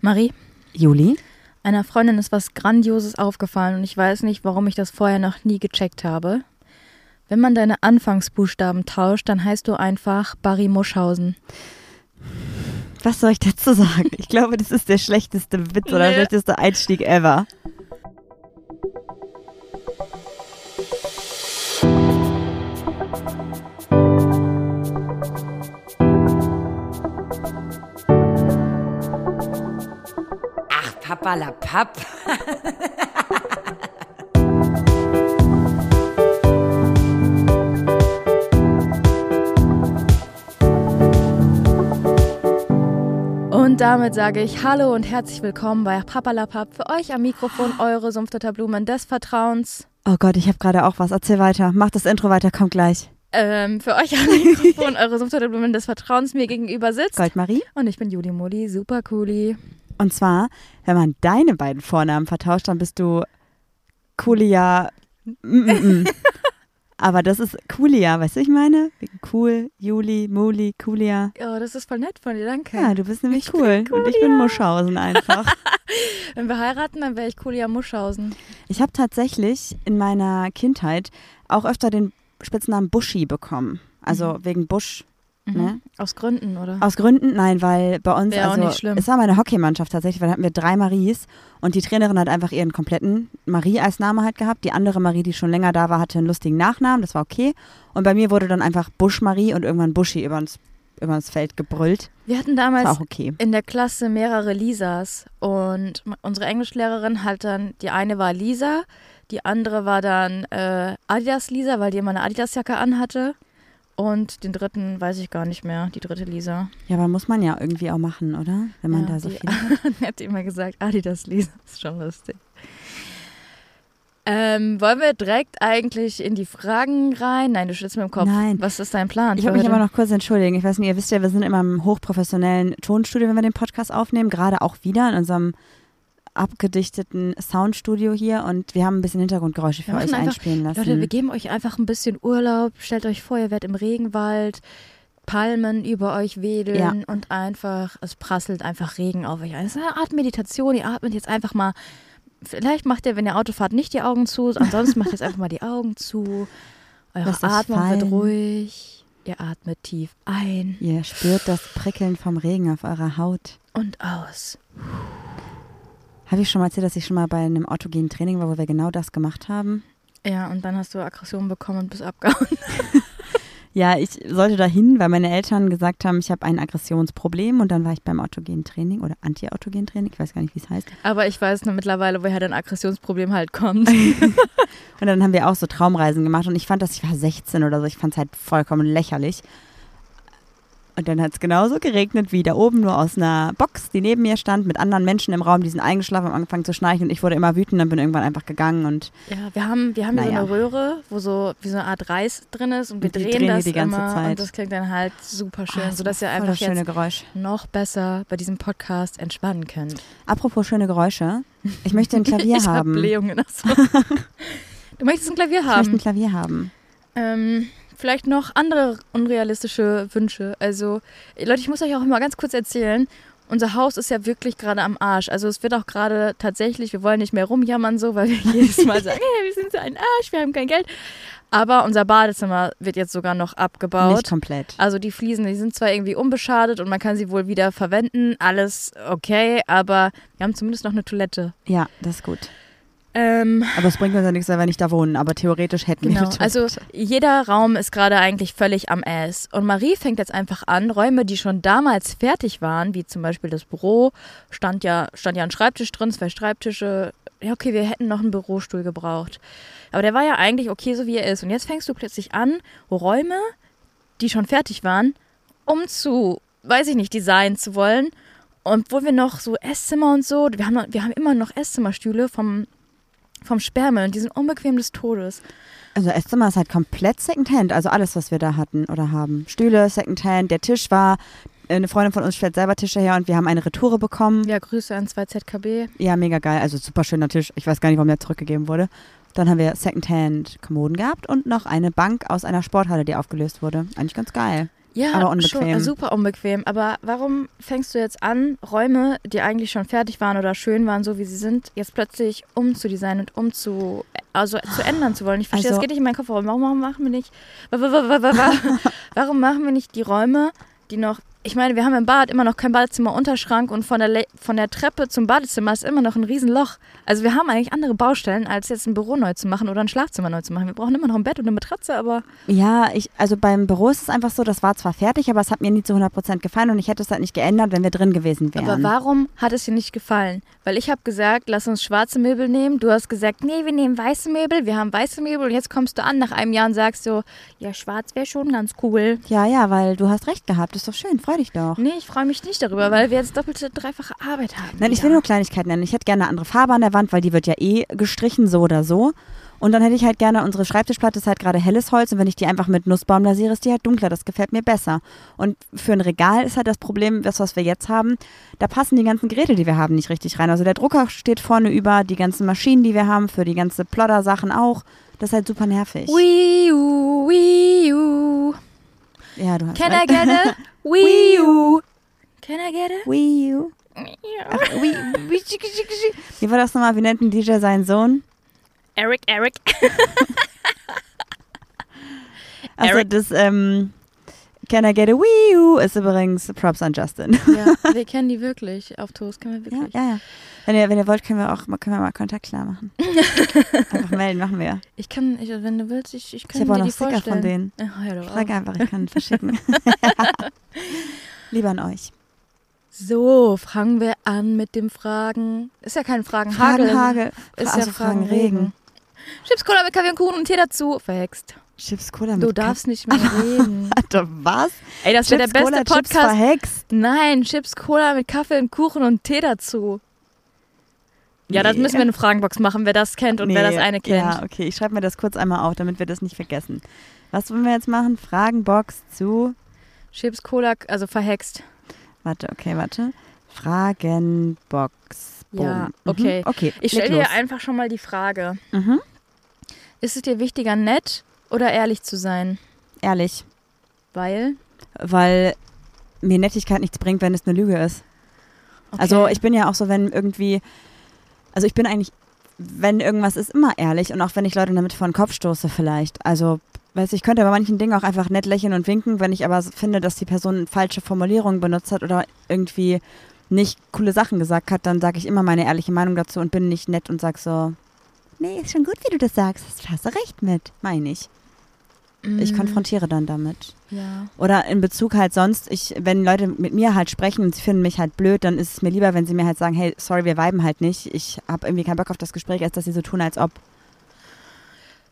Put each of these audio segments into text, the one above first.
Marie, Juli? einer Freundin ist was Grandioses aufgefallen und ich weiß nicht, warum ich das vorher noch nie gecheckt habe. Wenn man deine Anfangsbuchstaben tauscht, dann heißt du einfach Barry Muschhausen. Was soll ich dazu sagen? Ich glaube, das ist der schlechteste Witz oder Nee. schlechteste Einstieg ever. Papalapap. Und damit sage ich Hallo und herzlich willkommen bei Papalapap. Für euch am Mikrofon eure Sumpfdotter Blumen des Vertrauens. Oh Gott, ich habe gerade auch was. Erzähl weiter. Mach das Intro weiter, kommt gleich. Ähm, für euch am Mikrofon eure Sumpfdotter Blumen des Vertrauens mir gegenüber sitzt. Goldmarie. Und ich bin Juli Modi, super cooli. Und zwar, wenn man deine beiden Vornamen vertauscht, dann bist du Kulia. Mm, mm, mm. Aber das ist Kulia, weißt du, was ich meine? Cool, Juli, Muli, Kulia. Oh, das ist voll nett von dir, danke. Ja, du bist nämlich Ich cool. Und ich bin Muschhausen einfach. Wenn wir heiraten, dann wäre ich Kulia Muschhausen. Ich habe tatsächlich in meiner Kindheit auch öfter den Spitznamen Buschi bekommen. Also wegen Busch. Ne? Aus Gründen, oder? Aus Gründen, nein, weil bei uns, Wäre auch also nicht schlimm. es war meine Hockeymannschaft tatsächlich, weil da hatten wir drei Maries und die Trainerin hat einfach ihren kompletten Marie als Name halt gehabt. Die andere Marie, die schon länger da war, hatte einen lustigen Nachnamen, das war okay. Und bei mir wurde dann einfach Busch-Marie und irgendwann Buschi übers, übers Feld gebrüllt. Wir hatten Das damals auch okay. in der Klasse mehrere Lisas und unsere Englischlehrerin hat dann, die eine war Lisa, die andere war dann äh, Adidas Lisa, weil die immer eine Adidas-Jacke anhatte. Und den dritten weiß ich gar nicht mehr, die dritte Lisa. Ja, aber muss man ja irgendwie auch machen, oder? Wenn man Ja, da so die- viel hat. hat immer gesagt, Adidas Lisa, ist schon lustig. Ähm, wollen wir direkt eigentlich in die Fragen rein? Nein, du schützt mir im Kopf. Nein. Was ist dein Plan? Ich wollte mich aber noch kurz entschuldigen. Ich weiß nicht, ihr wisst ja, wir sind immer im hochprofessionellen Tonstudio, wenn wir den Podcast aufnehmen. Gerade auch wieder in unserem abgedichteten Soundstudio hier. Und wir haben ein bisschen Hintergrundgeräusche für euch einfach- einspielen lassen. Leute, wir geben euch einfach ein bisschen Urlaub. Stellt euch vor, ihr werdet im Regenwald, Palmen über euch wedeln und einfach, es prasselt einfach Regen auf euch ein. Es ist eine Art Meditation. Ihr atmet jetzt einfach mal. Vielleicht macht ihr, wenn ihr Auto fahrt, nicht die Augen zu. Ansonsten macht ihr jetzt einfach mal die Augen zu. Eure Lasst Atmung wird ruhig. Ihr atmet tief ein Ihr spürt das Prickeln vom Regen auf eurer Haut. und aus. Habe ich schon mal erzählt, dass ich schon mal bei einem autogenen Training war, wo wir genau das gemacht haben? Ja, und dann hast du Aggression bekommen und bist abgehauen. Ja, ich sollte dahin, weil meine Eltern gesagt haben, ich habe ein Aggressionsproblem und dann war ich beim autogenen Training oder anti-autogenen Training, ich weiß gar nicht, wie es heißt. Aber ich weiß nur mittlerweile, woher dein Aggressionsproblem halt kommt. Und dann haben wir auch so Traumreisen gemacht und ich fand das, ich war 16 oder so, ich fand es halt vollkommen lächerlich. Und dann hat es genauso geregnet wie da oben, nur aus einer Box, die neben mir stand, mit anderen Menschen im Raum, die sind eingeschlafen, haben angefangen zu schnarchen und ich wurde immer wütend und bin irgendwann einfach gegangen und Ja, wir haben, wir haben Naja. so eine Röhre, wo so wie so eine Art Reis drin ist und wir Und drehen, drehen das die ganze immer Zeit. und das klingt dann halt super schön, Ah, das sodass war ihr einfach jetzt Geräusch. noch besser bei diesem Podcast entspannen könnt. Apropos schöne Geräusche, ich möchte ein Klavier ich haben. Hab Blähungen. Achso. du möchtest ein Klavier Ich möchte ein haben. Klavier haben. Ähm, vielleicht noch andere unrealistische Wünsche. Also, Leute, ich muss euch auch mal ganz kurz erzählen. Unser Haus ist ja wirklich gerade am Arsch. Also es wird auch gerade tatsächlich, wir wollen nicht mehr rumjammern so, weil wir jedes Mal sagen, hey, wir sind so ein Arsch, wir haben kein Geld. Aber unser Badezimmer wird jetzt sogar noch abgebaut. Nicht komplett. Also die Fliesen, die sind zwar irgendwie unbeschadet und man kann sie wohl wieder verwenden, alles okay, aber wir haben zumindest noch eine Toilette. Ja, das ist gut. Ähm, Aber es bringt uns ja nichts, weil wir nicht da wohnen. Aber theoretisch hätten wir Genau, eine also Toilette. jeder Raum ist gerade eigentlich völlig am Ass. Und Marie fängt jetzt einfach an, Räume, die schon damals fertig waren, wie zum Beispiel das Büro, stand ja, stand ja ein Schreibtisch drin, zwei Schreibtische. Ja, okay, wir hätten noch einen Bürostuhl gebraucht. Aber der war ja eigentlich okay, so wie er ist. Und jetzt fängst du plötzlich an, Räume, die schon fertig waren, um zu, weiß ich nicht, designen zu wollen. Und wo wir noch so Esszimmer und so, wir haben, wir haben immer noch Esszimmerstühle vom, vom Sperrmüll und die sind unbequem des Todes. Also Esszimmer ist halt komplett Secondhand. Also alles, was wir da hatten oder haben. Stühle, Secondhand. Der Tisch war, eine Freundin von uns stellt selber Tische her und wir haben eine Retoure bekommen. Ja, Grüße an 2ZKB. Ja, mega geil. Also super schöner Tisch. Ich weiß gar nicht, warum der zurückgegeben wurde. Dann haben wir Secondhand Kommoden gehabt und noch eine Bank aus einer Sporthalle, die aufgelöst wurde. Eigentlich ganz geil. Ja, Aber unbequem. Schon, äh, super unbequem. Aber warum fängst du jetzt an, Räume, die eigentlich schon fertig waren oder schön waren, so wie sie sind, jetzt plötzlich umzudesignen und umzu, also zu ändern zu wollen? Ich verstehe, Also- das geht nicht in meinen Kopf. Warum, warum machen wir nicht, wa- wa- wa- wa- wa- wa- warum machen wir nicht die Räume, die noch, ich meine, wir haben im Bad immer noch kein Badezimmer-Unterschrank und von der, Le von der Treppe zum Badezimmer ist immer noch ein Riesenloch. Also wir haben eigentlich andere Baustellen, als jetzt ein Büro neu zu machen oder ein Schlafzimmer neu zu machen. Wir brauchen immer noch ein Bett und eine Matratze, aber Ja, ich, also beim Büro ist es einfach so, das war zwar fertig, aber es hat mir nie zu 100% gefallen und ich hätte es halt nicht geändert, wenn wir drin gewesen wären. Aber warum hat es dir nicht gefallen? Weil ich habe gesagt, lass uns schwarze Möbel nehmen. Du hast gesagt, nee, wir nehmen weiße Möbel. Wir haben weiße Möbel. Und jetzt kommst du an nach einem Jahr und sagst so, ja, schwarz wäre schon ganz cool. Ja, ja, weil du hast recht gehabt. Ist doch schön, freu dich doch. Nee, ich freue mich nicht darüber, weil wir jetzt doppelte, dreifache Arbeit haben. Nein, ich will nur Kleinigkeiten nennen. Ich hätte gerne eine andere Farbe an der Wand, weil die wird ja eh gestrichen, so oder so. Und dann hätte ich halt gerne, unsere Schreibtischplatte ist halt gerade helles Holz und wenn ich die einfach mit Nussbaum lasiere, ist die halt dunkler. Das gefällt mir besser. Und für ein Regal ist halt das Problem, das, was wir jetzt haben, da passen die ganzen Geräte, die wir haben, nicht richtig rein. Also der Drucker steht vorne über, die ganzen Maschinen, die wir haben, für die ganze Plodder-Sachen auch. Das ist halt super nervig. Wii U, Wii U. Ja, du hast Can I get a Wii U? Can I get a Wii U. Ach, Wii. Wie war das nochmal? Wie nennt ein DJ seinen Sohn? Eric, Eric. Also Eric. das ähm, Can I Get a Wii U ist übrigens Props an Justin. Ja, wir kennen die wirklich. Auf Toast kennen wir wirklich. ja, ja. Wenn ihr, wenn ihr wollt, können wir auch können wir mal Kontakt klar machen. Einfach melden, machen wir. Ich kann, ich, wenn du willst, ich, ich Ich kann auch dir noch die Sticker vorstellen. von denen. Ja, Ich frage einfach, ich kann verschicken. Lieber an euch. So, fangen wir an mit dem Fragen. Ist ja kein Fragenhagel. Fragen, Hagel. Ist also ja Fragen, Fragen Regen. Chips, Cola mit Kaffee und Kuchen und Tee dazu. Verhext. Chips Cola mit Du darfst nicht mehr reden. Kaffee. Was? Ey, das wäre der Chips beste Cola, Chips Podcast. verhext. Nein, Chips, Cola mit Kaffee und Kuchen und Tee dazu. Ja, das Nee. müssen wir in eine Fragenbox machen, wer das kennt und wer das Nee, eine kennt. Ja, okay, ich schreibe mir das kurz einmal auf, damit wir das nicht vergessen. Was wollen wir jetzt machen? Fragenbox zu. Chips, Cola, also verhext. Warte, okay, warte. Fragenbox. Boom. Ja, Mhm, okay. Okay, Ich stelle dir einfach schon mal die Frage. Mhm. Ist es dir wichtiger, nett oder ehrlich zu sein? Ehrlich, Weil? weil mir Nettigkeit nichts bringt, wenn es eine Lüge ist. Also Okay. ich bin ja auch so, wenn irgendwie, also ich bin eigentlich, wenn irgendwas ist, immer ehrlich und auch wenn ich Leute damit vor den Kopf stoße vielleicht. Also, weiß ich könnte bei manchen Dingen auch einfach nett lächeln und winken, wenn ich aber finde, dass die Person falsche Formulierungen benutzt hat oder irgendwie nicht coole Sachen gesagt hat, dann sage ich immer meine ehrliche Meinung dazu und bin nicht nett und sag so, nee, ist schon gut, wie du das sagst, hast du recht mit, meine ich. Ich Mm, konfrontiere dann damit. Ja. Oder in Bezug halt sonst, ich, wenn Leute mit mir halt sprechen und sie finden mich halt blöd, dann ist es mir lieber, wenn sie mir halt sagen, hey, sorry, wir viben halt nicht. Ich habe irgendwie keinen Bock auf das Gespräch, als dass sie so tun, als ob.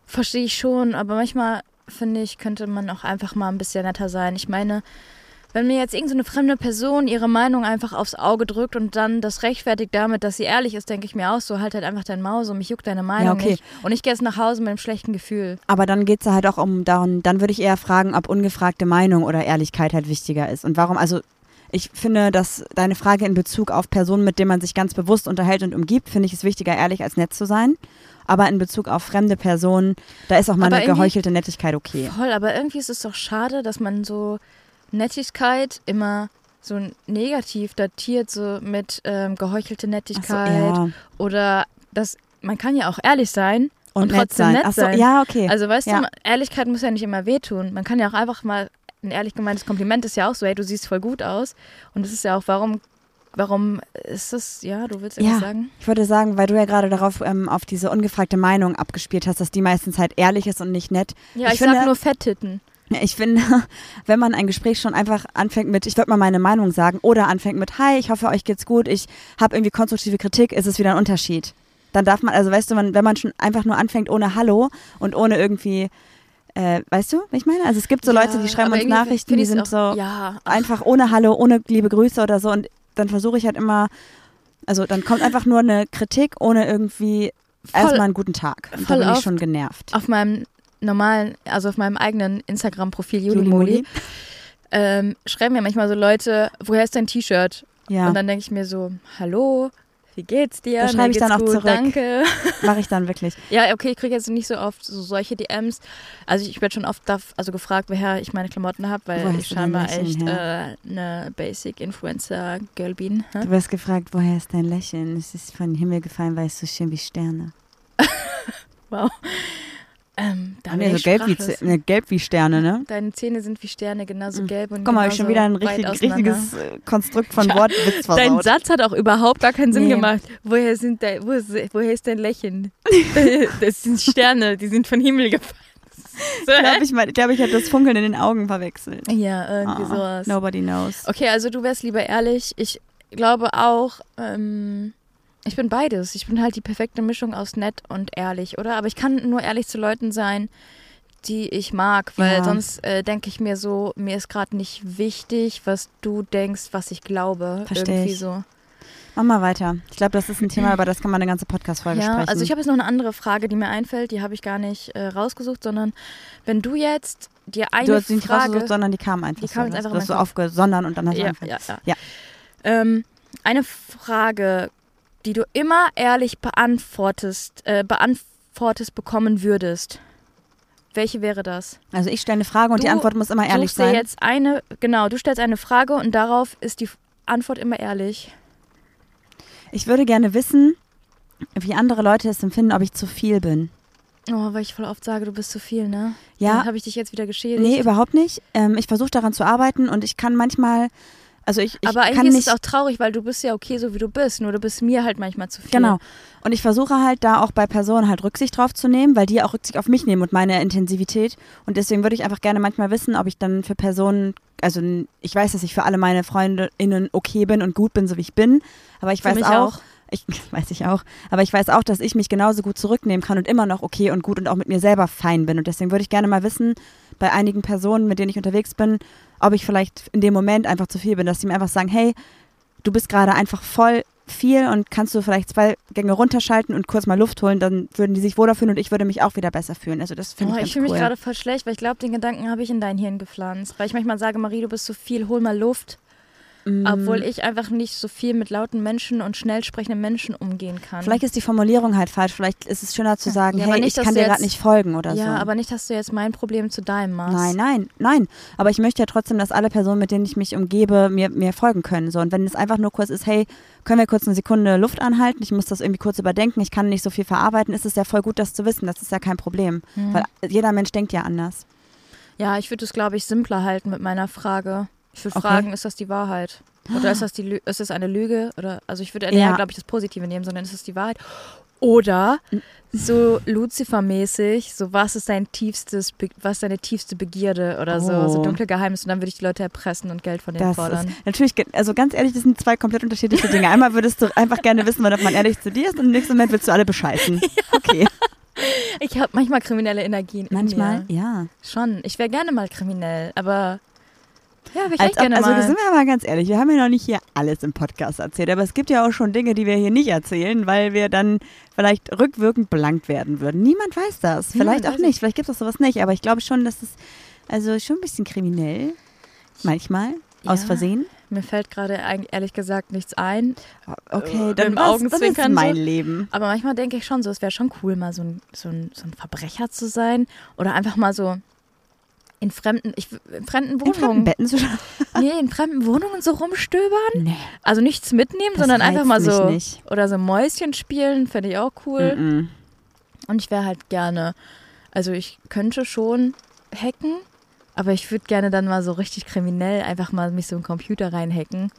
Verstehe ich schon, aber manchmal finde ich, könnte man auch einfach mal ein bisschen netter sein. Ich meine, wenn mir jetzt irgendeine so eine fremde Person ihre Meinung einfach aufs Auge drückt und dann das rechtfertigt damit, dass sie ehrlich ist, denke ich mir auch so, halt halt einfach dein Maus und mich juckt deine Meinung okay. nicht. Und ich gehe jetzt nach Hause mit einem schlechten Gefühl. Aber dann geht es halt auch um darum, dann würde ich eher fragen, ob ungefragte Meinung oder Ehrlichkeit halt wichtiger ist. Und warum, also ich finde, dass deine Frage in Bezug auf Personen, mit denen man sich ganz bewusst unterhält und umgibt, finde ich es wichtiger, ehrlich als nett zu sein. Aber in Bezug auf fremde Personen, da ist auch mal Aber eine geheuchelte Nettigkeit okay. Voll, aber irgendwie ist es doch schade, dass man so Nettigkeit immer so negativ datiert, so mit ähm, geheuchelte Ach so, Nettigkeit ja. oder das, man kann ja auch ehrlich sein und, nett trotzdem nett Ach so, sein. ja, okay. Also weißt Ja. du, Ehrlichkeit muss ja nicht immer wehtun. Man kann ja auch einfach mal, ein ehrlich gemeintes Kompliment ist ja auch so, hey, du siehst voll gut aus. Und das ist ja auch, warum, warum ist das, ja, du willst irgendwas Ja. sagen? Ich würde sagen, weil du ja gerade darauf ähm, auf diese ungefragte Meinung abgespielt hast, dass die meistens halt ehrlich ist und nicht nett. Ja, Ich ich, finde- sag nur Fetttitten. Ich finde, wenn man ein Gespräch schon einfach anfängt mit, ich würde mal meine Meinung sagen, oder anfängt mit, hi, ich hoffe, euch geht's gut, ich habe irgendwie konstruktive Kritik, ist es wieder ein Unterschied. Dann darf man, also weißt du, wenn man schon einfach nur anfängt ohne Hallo und ohne irgendwie, äh, weißt du, was ich meine? Also es gibt so Leute, die schreiben uns Nachrichten, die sind auch, so Ja, ach, einfach ohne Hallo, ohne liebe Grüße oder so und dann versuche ich halt immer, also dann kommt einfach nur eine Kritik ohne irgendwie erstmal einen guten Tag. Und voll bin ich schon genervt. auf meinem normalen, also auf meinem eigenen Instagram-Profil Julimoli, ähm, schreiben mir manchmal so Leute, woher ist dein T-Shirt? Ja. Und dann denke ich mir so, hallo, Wie geht's dir? Da schreibe ich dann auch gut, zurück. Danke. Mache ich dann wirklich. Ja, okay, ich kriege jetzt nicht so oft so solche DMs. Also ich werde schon oft da, also gefragt, woher ich meine Klamotten habe, weil Wo hast ich scheinbar echt äh, eine Basic Influencer Girl bin. hä? Du wirst gefragt, woher ist dein Lächeln? Es ist von Himmel gefallen, weil es so schön wie Sterne. Wow. Ähm, da ja so gelb wie, ne, gelb wie Sterne, ne? Deine Zähne sind wie Sterne, genauso gelb und Guck mal, hab ich schon wieder ein richtig, richtiges äh, Konstrukt von Ja, Wortwitz Dein versaut. Satz hat auch überhaupt gar keinen Sinn Nee. gemacht. Woher sind dein, wo ist, woher ist dein Lächeln? das sind Sterne, die sind von Himmel gefallen. So, Ich glaube, ich, glaub, ich habe das Funkeln in den Augen verwechselt. ja, irgendwie Ah, sowas. Nobody knows. Okay, also du wärst lieber ehrlich. Ich glaube auch, ähm, ich bin beides. Ich bin halt die perfekte Mischung aus nett und ehrlich, oder? Aber ich kann nur ehrlich zu Leuten sein, die ich mag, weil Ja. sonst äh, denke ich mir so, mir ist gerade nicht wichtig, was du denkst, was ich glaube. Versteh Irgendwie ich. so. Mach mal weiter. Ich glaube, das ist ein Thema, über das kann man eine ganze Podcast-Folge Ja, sprechen. also ich habe jetzt noch eine andere Frage, die mir einfällt, die habe ich gar nicht äh, rausgesucht, sondern wenn du jetzt dir eine du hast sie nicht Frage... rausgesucht, sondern die kam einfach Die kam so. jetzt einfach du meinen Kopf. aufgesondert und dann hast du ja, angefangen. ja, ja. Ja. Ähm, eine Frage, die du immer ehrlich beantwortest, äh, beantwortest bekommen würdest. Welche wäre das? Also ich stelle eine Frage und die Du Antwort muss immer ehrlich Suchst dir sein. jetzt eine, genau, du stellst eine Frage und darauf ist die Antwort immer ehrlich. Ich würde gerne wissen, wie andere Leute es empfinden, ob ich zu viel bin. Oh, weil ich voll oft sage, du bist zu viel, ne? Ja. Habe ich dich jetzt wieder geschädigt. Nee, überhaupt nicht. Ähm, ich versuche daran zu arbeiten und ich kann manchmal, also ich, ich Aber eigentlich ist nicht, es auch traurig, weil du bist ja okay, so wie du bist. Nur du bist mir halt manchmal zu viel. Genau. Und ich versuche halt da auch bei Personen halt Rücksicht drauf zu nehmen, weil die auch Rücksicht auf mich nehmen und meine Intensivität. Und deswegen würde ich einfach gerne manchmal wissen, ob ich dann für Personen, also ich weiß, dass ich für alle meine FreundInnen okay bin und gut bin, so wie ich bin. Aber ich Für weiß auch, auch. ich weiß ich auch, aber ich weiß auch, dass ich mich genauso gut zurücknehmen kann und immer noch okay und gut und auch mit mir selber fein bin. Und deswegen würde ich gerne mal wissen, bei einigen Personen, mit denen ich unterwegs bin, ob ich vielleicht in dem Moment einfach zu viel bin, dass sie mir einfach sagen, hey, du bist gerade einfach voll viel und kannst du vielleicht zwei Gänge runterschalten und kurz mal Luft holen, dann würden die sich wohler fühlen und ich würde mich auch wieder besser fühlen. Also das finde Oh, ich ich fühle cool. mich gerade voll schlecht, weil ich glaube, den Gedanken habe ich in dein Hirn gepflanzt. Weil ich manchmal sage, Marie, du bist so viel, hol mal Luft. Mm, Obwohl ich einfach nicht so viel mit lauten Menschen und schnell sprechenden Menschen umgehen kann. Vielleicht ist die Formulierung halt falsch. Vielleicht ist es schöner zu sagen, Ja, hey, nicht, ich kann dir gerade nicht folgen oder ja, so. aber nicht, dass du jetzt mein Problem zu deinem machst. Nein, nein, nein. Aber ich möchte ja trotzdem, dass alle Personen, mit denen ich mich umgebe, mir, mir folgen können. So. Und wenn es einfach nur kurz ist, hey, können wir kurz eine Sekunde Luft anhalten? Ich muss das irgendwie kurz überdenken. Ich kann nicht so viel verarbeiten. Ist es ja voll gut, das zu wissen. Das ist ja kein Problem. Hm. Weil jeder Mensch denkt ja anders. Ja, ich würde es, glaube ich, simpler halten mit meiner Frage. Ich würde Okay. fragen, ist das die Wahrheit? Oder ist das, die Lü ist das eine Lüge? Oder, also ich würde Ja. eher, glaube ich, das Positive nehmen, sondern ist das die Wahrheit? Oder so Lucifer-mäßig, so was ist dein tiefstes, Be was deine tiefste Begierde oder so, so Oh. dunkle Geheimnisse und dann würde ich die Leute erpressen und Geld von denen Das fordern. ist natürlich, also ganz ehrlich, das sind zwei komplett unterschiedliche Dinge. Einmal würdest du einfach gerne wissen, wann man ehrlich zu dir ist und im nächsten Moment willst du alle bescheißen. Okay. Ich habe manchmal kriminelle Energien Manchmal, ja. Schon. Ich wäre gerne mal kriminell, aber ja, ich Als echt ob, gerne also sind wir mal ganz ehrlich, wir haben ja noch nicht hier alles im Podcast erzählt, aber es gibt ja auch schon Dinge, die wir hier nicht erzählen, weil wir dann vielleicht rückwirkend belangt werden würden. Niemand weiß das. Vielleicht Niemand auch nicht, vielleicht gibt es sowas nicht, aber ich glaube schon, dass es also schon ein bisschen kriminell manchmal aus Ja. Versehen. Mir fällt gerade ehrlich gesagt nichts ein. Okay, Äh, dann, im was, das ist mein so. Leben. Aber manchmal denke ich schon so, es wäre schon cool, mal so ein, so, ein, so ein Verbrecher zu sein. Oder einfach mal so in fremden, ich, in fremden In fremden Wohnungen. Betten zu schlafen? nee, in fremden Wohnungen so rumstöbern. Nee. Also nichts mitnehmen, Das sondern einfach mal so. nicht. Oder so Mäuschen spielen, fände ich auch cool. Mm-mm. Und ich wäre halt gerne, also ich könnte schon hacken, aber ich würde gerne dann mal so richtig kriminell einfach mal mich so im Computer reinhacken.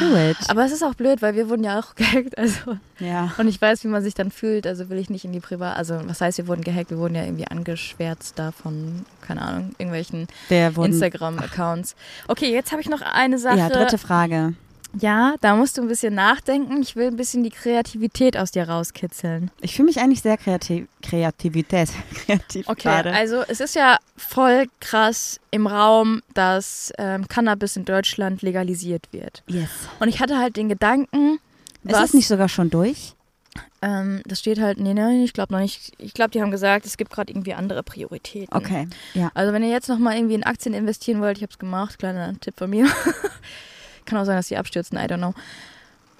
Do it. Aber es ist auch blöd, weil wir wurden ja auch gehackt, also ja. und ich weiß, wie man sich dann fühlt, also will ich nicht in die Privat, also was heißt, wir wurden gehackt, wir wurden ja irgendwie angeschwärzt da von, keine Ahnung, irgendwelchen Instagram-Accounts. Okay, jetzt habe ich noch eine Sache. ja, dritte Frage. Ja, da musst du ein bisschen nachdenken. Ich will ein bisschen die Kreativität aus dir rauskitzeln. Ich fühle mich eigentlich sehr kreativ. Kreativität. Kreativ Okay, gerade. also es ist ja voll krass im Raum, dass ähm, Cannabis in Deutschland legalisiert wird. yes. Und ich hatte halt den Gedanken, Ist was, das nicht sogar schon durch? ähm, das steht halt, nee, nee, ich glaube noch nicht. Ich glaube, die haben gesagt, es gibt gerade irgendwie andere Prioritäten. Okay. Ja. Also wenn ihr jetzt nochmal irgendwie in Aktien investieren wollt, ich habe es gemacht, kleiner Tipp von mir. Kann auch sein, dass die abstürzen, I don't know.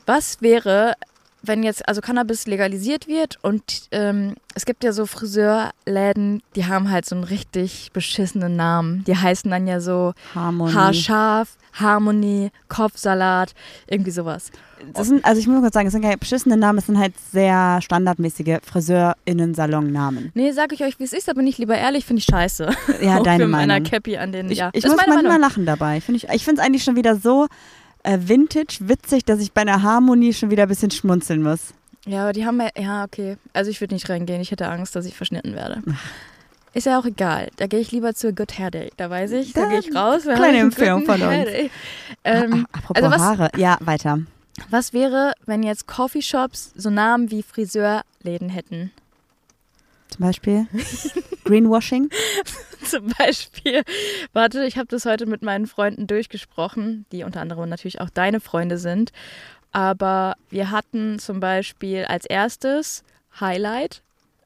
Was wäre, wenn jetzt also Cannabis legalisiert wird und ähm, es gibt ja so Friseurläden, die haben halt so einen richtig beschissenen Namen. Die heißen dann ja so Harmonie. Haarscharf, Harmonie, Kopfsalat, irgendwie sowas. Das sind, also ich muss kurz sagen, es sind keine beschissene Namen, es sind halt sehr standardmäßige FriseurInnen-Salon-Namen. Nee, sag ich euch, wie es ist, aber nicht lieber ehrlich, finde ich scheiße. Ja, deine für meiner Meinung. Cappy an den, Ich, ja. ich muss manchmal Meinung. lachen dabei. Find ich ich finde es eigentlich schon wieder so äh, vintage, witzig, dass ich bei einer Harmonie schon wieder ein bisschen schmunzeln muss. Ja, aber die haben ja, ja, okay. Also ich würde nicht reingehen, ich hätte Angst, dass ich verschnitten werde. Ist ja auch egal. Da gehe ich lieber zur Good Hair Day. Da weiß ich, da, Da- gehe ich raus. wir kleine Empfehlung von uns. Ähm, Ah, apropos also was- Haare. Ja, weiter. was wäre, wenn jetzt Coffeeshops so Namen wie Friseurläden hätten? Zum Beispiel Greenwashing. Zum Beispiel, warte, ich habe das heute mit meinen Freunden durchgesprochen, die unter anderem natürlich auch deine Freunde sind. Aber wir hatten zum Beispiel als erstes Highlight.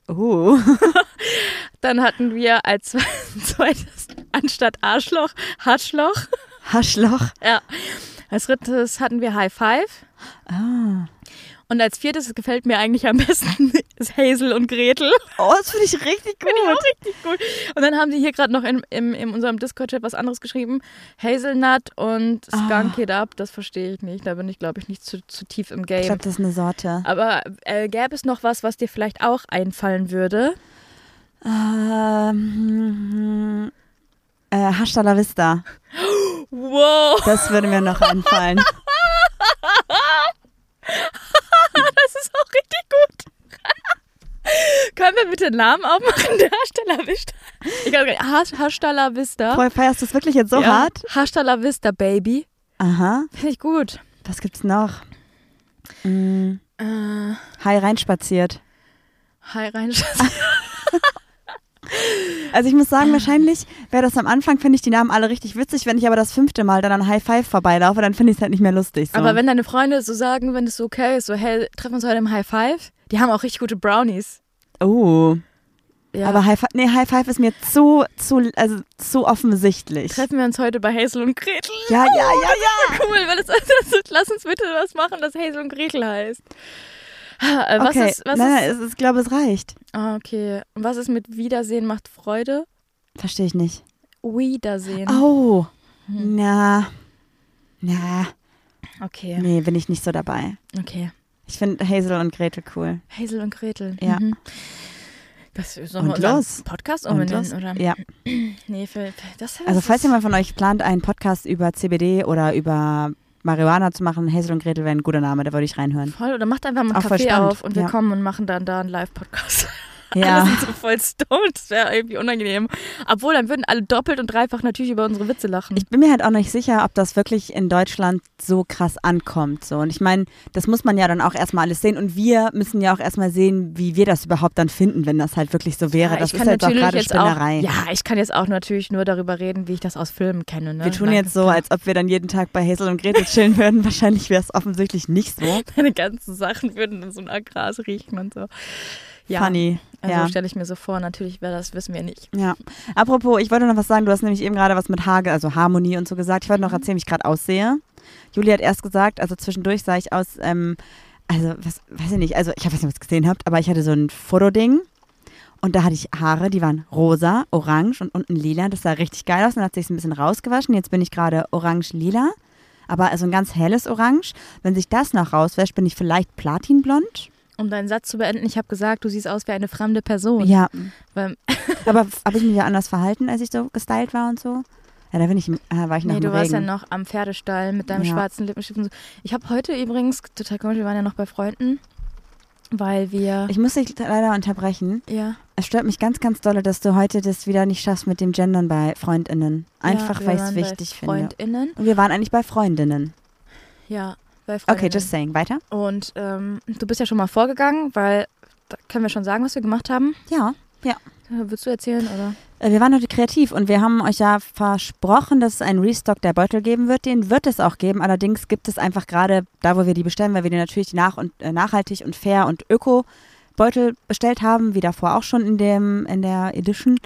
Oh. Dann hatten wir als zweites anstatt Arschloch Hatschloch. Haschloch. Ja. Als drittes hatten wir High Five. Ah. Und als viertes, gefällt mir eigentlich am besten, ist Hazel und Gretel. Oh, das finde ich richtig gut. Finde ich auch richtig gut. Und dann haben sie hier gerade noch in, im, in unserem Discord-Chat was anderes geschrieben. Hazelnut und Skunk It Up, das verstehe ich nicht. Da bin ich, glaube ich, nicht zu, zu tief im Ich Game. glaube, das ist eine Sorte. Aber äh, gäbe es noch was, was dir vielleicht auch einfallen würde? Ähm, äh, Hasta la Vista. Wow, Das würde mir noch einfallen. auch richtig gut. Können wir bitte einen Namen aufmachen? Der Hasta Vista. Ich kann gar nicht. Has- Hasta la Vista. Boah, feierst du es wirklich jetzt so Ja. hart? Hasta la Vista, Baby. Aha. Finde ich gut. Was gibt's noch? Mm, Äh, Hi reinspaziert. hi rein. Also ich muss sagen, wahrscheinlich wäre das am Anfang, finde ich die Namen alle richtig witzig. Wenn ich aber das fünfte Mal dann an High Five vorbeilaufe, dann finde ich es halt nicht mehr lustig. So. Aber wenn deine Freunde so sagen, wenn es so okay ist, so hey, treffen wir uns heute im High Five, die haben auch richtig gute Brownies. oh, Ja. aber High Five, nee, High Five ist mir zu, zu, also zu offensichtlich. treffen wir uns heute bei Hazel und Gretel. Ja, ja, ja, ja. Cool, weil das, das, lass uns bitte was machen, das Hazel und Gretel heißt. Äh, Was okay, ist, was nein, ist, ich glaube, es reicht. ah, okay. Und was ist mit Wiedersehen macht Freude? Verstehe ich nicht. Wiedersehen. Oh, Hm. na, na, Okay, nee, bin ich nicht so dabei. okay. Ich finde Hazel und Gretel cool. Hazel und Gretel. Ja. Mhm. Das sollen Und wir unseren los. Podcast Und umbenennen, los. oder? Ja. Nee, für, das Also das falls ist- jemand von euch plant, einen Podcast über CBD oder über Marihuana zu machen, Hazel und Gretel wäre ein guter Name, da würde ich reinhören. Voll, oder macht einfach mal Auch ein voll Café spannend, auf und wir ja. kommen und machen dann da einen Live-Podcast. Ja. Alle sind so voll stoned, das wäre irgendwie unangenehm. Obwohl, dann würden alle doppelt und dreifach natürlich über unsere Witze lachen. Ich bin mir halt auch nicht sicher, ob das wirklich in Deutschland so krass ankommt. So. Und ich meine, das muss man ja dann auch erstmal alles sehen. Und wir müssen ja auch erstmal sehen, wie wir das überhaupt dann finden, wenn das halt wirklich so wäre. Ja, das ist kann halt doch gerade jetzt Spinnerei. Auch, ja, ich kann jetzt auch natürlich nur darüber reden, wie ich das aus Filmen kenne. Ne? wir tun Like, jetzt so, als ob wir dann jeden Tag bei Hazel und Gretel chillen würden. Wahrscheinlich wäre es offensichtlich nicht so. Meine ganzen Sachen würden in so einem Gras riechen und so. Ja, Funny. also ja. stelle ich mir so vor. Natürlich wäre das, wissen wir nicht. Ja. Apropos, ich wollte noch was sagen. Du hast nämlich eben gerade was mit Hage, also Harmonie und so gesagt. Ich wollte noch erzählen, wie ich gerade aussehe. Julie hat erst gesagt, also zwischendurch sah ich aus, ähm, also was, weiß ich nicht, also ich habe weiß nicht, ob ihr es gesehen habt, aber ich hatte so ein Fotoding und da hatte ich Haare, die waren rosa, orange und unten lila. Das sah richtig geil aus. Dann hat sich ein bisschen rausgewaschen. Jetzt bin ich gerade orange-lila, aber also ein ganz helles Orange. Wenn sich das noch rauswäscht, bin ich vielleicht platinblond. Um deinen Satz zu beenden, ich habe gesagt, du siehst aus wie eine fremde Person. Ja, Weil, aber habe ich mich ja anders verhalten, als ich so gestylt war und so? Ja, da bin ich, äh, war ich noch nee, du warst ja noch am Pferdestall mit deinem Ja. schwarzen Lippenstift. und so. Ich habe heute übrigens, total komisch, wir waren ja noch bei Freunden, weil wir. Ich muss dich leider unterbrechen. ja. Es stört mich ganz, ganz dolle, dass du heute das wieder nicht schaffst mit dem Gendern bei FreundInnen. Einfach, ja, weil ich es wichtig bei finde. FreundInnen. Und wir waren eigentlich bei Freundinnen. Ja, bei Freundinnen. Okay, just saying. Weiter? Und ähm, du bist ja schon mal vorgegangen, weil da können wir schon sagen, was wir gemacht haben. Ja. Äh, Willst du erzählen oder? Äh, Wir waren heute kreativ und wir haben euch ja versprochen, dass es einen Restock der Beutel geben wird. Den wird es auch geben. Allerdings gibt es einfach gerade da, wo wir die bestellen, weil wir die natürlich nach und, äh, nachhaltig und fair und öko Beutel bestellt haben, wie davor auch schon in, dem, in der Edition.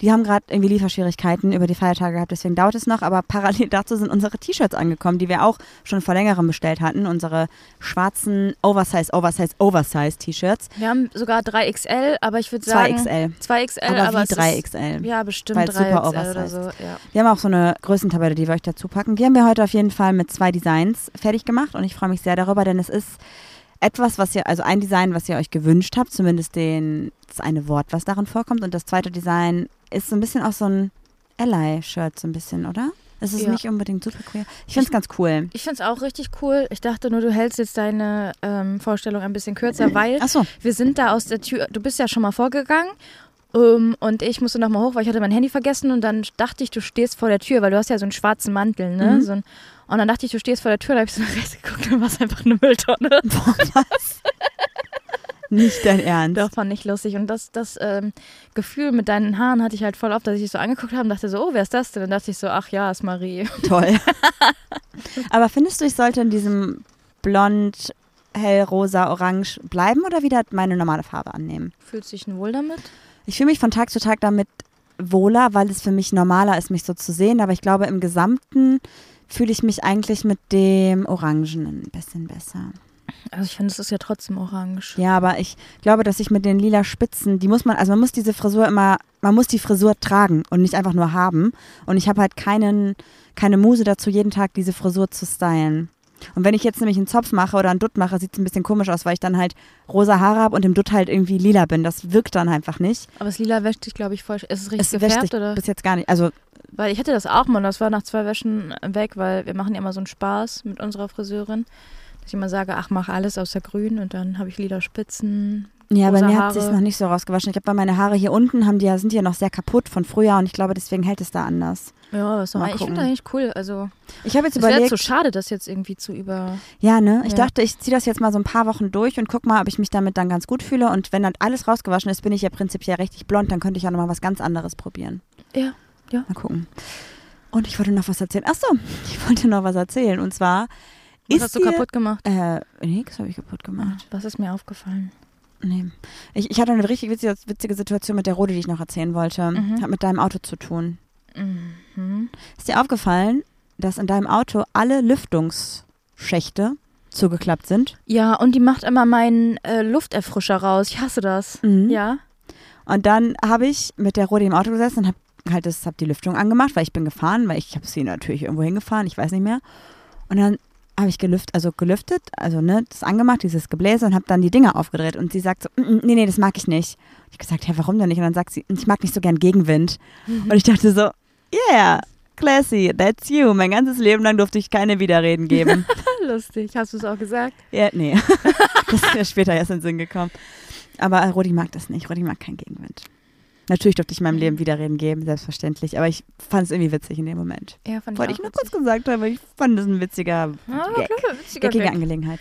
Die haben gerade irgendwie Lieferschwierigkeiten über die Feiertage gehabt, deswegen dauert es noch. Aber parallel dazu sind unsere T-Shirts angekommen, die wir auch schon vor längerem bestellt hatten. Unsere schwarzen Oversize, Oversize, Oversize T-Shirts. Wir haben sogar 3XL, aber ich würde sagen. 2XL. 2XL, Aber, aber, wie es ist- 3XL. Ja, bestimmt Weil es super 3XL oder so. Ja. Wir haben auch so eine Größentabelle, die wir euch dazu packen. Die haben wir heute auf jeden Fall mit zwei Designs fertig gemacht und ich freue mich sehr darüber, denn es ist etwas, was ihr, also ein Design, was ihr euch gewünscht habt, zumindest den, das eine Wort, was darin vorkommt. Und das zweite Design ist so ein bisschen auch so ein Ally-Shirt, so ein bisschen, oder? Es ist Ja. nicht unbedingt super queer. Ich finde es ganz cool. Ich finde es auch richtig cool. Ich dachte nur, du hältst jetzt deine ähm, Vorstellung ein bisschen kürzer, weil Achso, wir sind da aus der Tür. Du bist ja schon mal vorgegangen. Ähm, und ich musste nochmal hoch, weil ich hatte mein Handy vergessen und dann dachte ich, du stehst vor der Tür, weil du hast ja so einen schwarzen Mantel, ne? Mhm. So ein, und dann dachte ich, du stehst vor der Tür, da habe ich so nach rechts geguckt und war es einfach eine Mülltonne. nicht dein Ernst. Doch, fand ich lustig. Und das, das ähm, Gefühl mit deinen Haaren hatte ich halt voll oft, dass ich dich so angeguckt habe und dachte so, oh, wer ist das denn? Und dann dachte ich so, ach ja, ist Marie. Toll. Aber findest du, ich sollte in diesem blond, hellrosa, orange bleiben oder wieder meine normale Farbe annehmen? Fühlst du dich wohl damit? Ich fühle mich von Tag zu Tag damit wohler, weil es für mich normaler ist, mich so zu sehen. Aber ich glaube, im Gesamten fühle ich mich eigentlich mit dem Orangenen ein bisschen besser. Also ich finde, es ist ja trotzdem orange. Ja, aber ich glaube, dass ich mit den lila Spitzen, die muss man, also man muss diese Frisur immer, man muss die Frisur tragen und nicht einfach nur haben. Und ich habe halt keinen, keine Muse dazu, jeden Tag diese Frisur zu stylen. Und wenn ich jetzt nämlich einen Zopf mache oder einen Dutt mache, sieht es ein bisschen komisch aus, weil ich dann halt rosa Haare habe und im Dutt halt irgendwie lila bin. Das wirkt dann einfach nicht. Aber das Lila wäscht dich, glaube ich, voll. Ist es richtig Es wäscht gefärbt sich oder? bis jetzt gar nicht. Also Weil ich hatte das auch mal und das war nach zwei Wäschen weg, weil wir machen ja immer so einen Spaß mit unserer Friseurin. Dass ich immer sage, ach, mach alles außer grün und dann habe ich lila Spitzen. Ja, bei mir hat Haare. sich noch nicht so rausgewaschen. Ich habe bei meine Haare hier unten haben die ja, sind die ja noch sehr kaputt von früher und ich glaube, deswegen hält es da anders. Ja, das Mal. Ich finde eigentlich cool. Also, Ich habe jetzt es wäre überlegt, zu schade, das jetzt irgendwie zu über. ja, ne? Ich Ja. dachte, ich ziehe das jetzt mal so ein paar Wochen durch und guck mal, ob ich mich damit dann ganz gut fühle. Und wenn dann alles rausgewaschen ist, bin ich ja prinzipiell richtig blond, dann könnte ich ja nochmal was ganz anderes probieren. Ja, ja. Mal gucken. Und ich wollte noch was erzählen. Ach so, ich wollte noch was erzählen. Und zwar Was ist hast du dir- kaputt gemacht? Äh, nix habe ich kaputt gemacht. Was ist mir aufgefallen? Nee. Ich, ich hatte eine richtig witzige, witzige Situation mit der Rode, die ich noch erzählen wollte. Mhm. Hat mit deinem Auto zu tun. Mhm. Ist dir aufgefallen, dass in deinem Auto alle Lüftungsschächte zugeklappt sind? Ja, und die macht immer meinen äh, Lufterfrischer raus. Ich hasse das. Mhm. Ja. Und dann habe ich mit der Rodi im Auto gesessen und habe halt das, hab die Lüftung angemacht, weil ich bin gefahren, weil ich habe sie natürlich irgendwo hingefahren, ich weiß nicht mehr. Und dann habe ich gelüftet, also gelüftet, also ne, das angemacht, dieses Gebläse und habe dann die Dinger aufgedreht und sie sagt so, "Mm, mm, nee, nee, das mag ich nicht. Ich habe gesagt, hä, warum denn nicht? Und dann sagt sie, ich mag nicht so gern Gegenwind. Und ich dachte so, yeah, classy, that's you. Mein ganzes Leben lang durfte ich keine Widerreden geben. Lustig. Hast du es auch gesagt? ja, nee, das ist mir später erst in den Sinn gekommen. Aber Rodi mag das nicht, Rodi mag keinen Gegenwind. Natürlich durfte ich meinem Leben Widerreden geben, selbstverständlich. Aber ich fand es irgendwie witzig in dem Moment. Ja, fand Wollte ich ich nur kurz gesagt haben, weil ich fand das ein witziger Ah, Gag. klar, witziger Gag. Angelegenheit.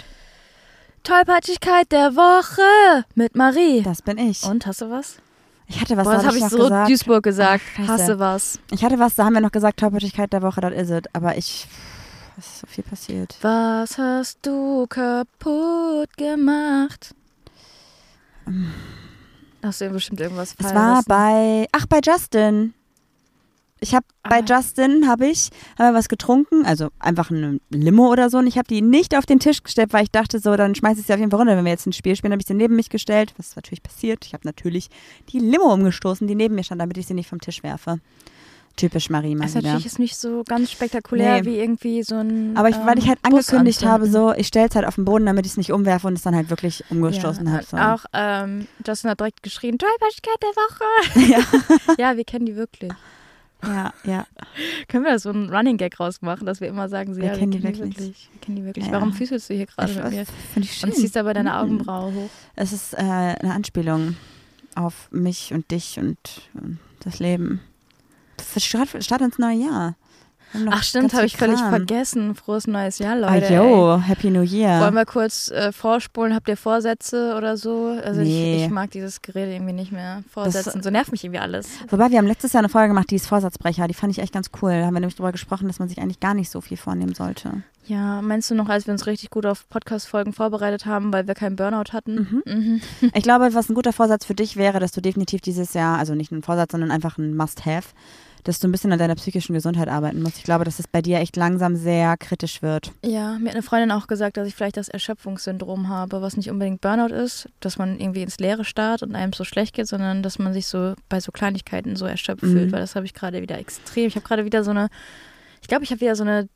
Tollpatschigkeit der Woche mit Marie. Das bin ich. Und hast du was? Ich hatte was, Boah, da das hab habe ich so gesagt. Duisburg gesagt. Ach. Hasse was. Ich hatte was, da haben wir noch gesagt, Tollpatschigkeit der Woche, das is it. Aber ich, es ist so viel passiert. Was hast du kaputt gemacht? Hast du bestimmt irgendwas Es war lassen? bei, ach, bei Justin. Ich habe bei Ah. Justin habe ich wir was getrunken, also einfach eine Limo oder so und ich habe die nicht auf den Tisch gestellt, weil ich dachte so, dann schmeiße ich sie auf jeden Fall runter, wenn wir jetzt ein Spiel spielen, habe ich sie neben mich gestellt, was natürlich passiert. Ich habe natürlich die Limo umgestoßen, die neben mir stand, damit ich sie nicht vom Tisch werfe. Typisch Marie mal Das ist wieder. natürlich jetzt nicht so ganz spektakulär Nee. wie irgendwie so ein. Aber ich, weil ich halt ähm, angekündigt habe, so, ich stelle es halt auf den Boden, damit ich es nicht umwerfe und es dann halt wirklich umgestoßen ja, habe. So. Auch ähm, Justin hat direkt geschrien, Tollpatschigkeit der Woche. Ja. ja, wir kennen die wirklich. ja, ja. Können wir da so einen Running Gag rausmachen, dass wir immer sagen, so, Wir ja, kennen wir die kennen die wirklich. wirklich. Wir kennen die wirklich. Ja, Warum füßelst du hier gerade mit mir? ich schön. Und ziehst dabei deine Mhm. Augenbraue hoch. Es ist äh, eine Anspielung auf mich und dich und, und das Leben. Start, Start ins neue Jahr. Ach stimmt, habe ich völlig Kram. vergessen. Frohes neues Jahr, Ah, Leute. ey. yo, Happy New Year. Wollen wir kurz äh, vorspulen? Habt ihr Vorsätze oder so? Also Nee. ich, ich mag dieses Gerede irgendwie nicht mehr. Vorsätzen, so nervt mich irgendwie alles. Wobei, wir haben letztes Jahr eine Folge gemacht, die ist Vorsatzbrecher. Die fand ich echt ganz cool. Da haben wir nämlich darüber gesprochen, dass man sich eigentlich gar nicht so viel vornehmen sollte. Ja, meinst du noch, als wir uns richtig gut auf Podcast-Folgen vorbereitet haben, weil wir keinen Burnout hatten? Mhm. Ich glaube, was ein guter Vorsatz für dich wäre, dass du definitiv dieses Jahr, also nicht ein Vorsatz, sondern einfach ein Must-Have, dass du ein bisschen an deiner psychischen Gesundheit arbeiten musst. Ich glaube, dass es bei dir echt langsam sehr kritisch wird. Ja, mir hat eine Freundin auch gesagt, dass ich vielleicht das Erschöpfungssyndrom habe, was nicht unbedingt Burnout ist, dass man irgendwie ins Leere starrt und einem so schlecht geht, sondern dass man sich so bei so Kleinigkeiten so erschöpft Mhm. fühlt, weil das habe ich gerade wieder extrem. Ich habe gerade wieder so eine, ich glaube, ich habe wieder so eine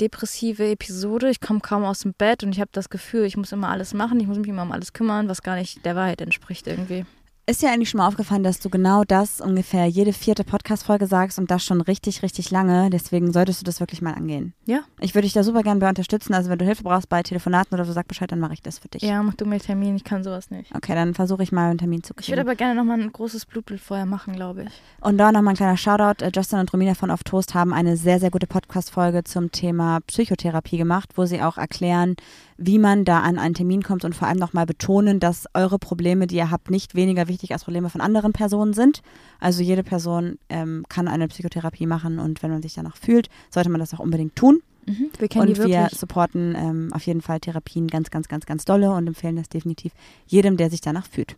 depressive Episode. Ich komme kaum aus dem Bett und ich habe das Gefühl, ich muss immer alles machen, ich muss mich immer um alles kümmern, was gar nicht der Wahrheit entspricht irgendwie. Ist dir eigentlich schon mal aufgefallen, dass du genau das ungefähr jede vierte Podcast-Folge sagst und das schon richtig, richtig lange? Deswegen solltest du das wirklich mal angehen. Ja. Ich würde dich da super gerne bei unterstützen. Also wenn du Hilfe brauchst bei Telefonaten oder so, sag Bescheid, dann mache ich das für dich. Ja, mach du mir Termin, ich kann sowas nicht. Okay, dann versuche ich mal einen Termin zu Ich kriegen. würde aber gerne nochmal ein großes Blutbild vorher machen, glaube ich. Und da nochmal ein kleiner Shoutout. Äh, Justin und Romina von Auf Toast haben eine sehr, sehr gute Podcast-Folge zum Thema Psychotherapie gemacht, wo sie auch erklären, wie man da an einen Termin kommt und vor allem nochmal betonen, dass eure Probleme, die ihr habt, nicht weniger wichtig als Probleme von anderen Personen sind. Also jede Person ähm, kann eine Psychotherapie machen und wenn man sich danach fühlt, sollte man das auch unbedingt tun. Mhm. Wir kennen Und wir supporten ähm, auf jeden Fall Therapien ganz, ganz, ganz, ganz dolle und empfehlen das definitiv jedem, der sich danach fühlt.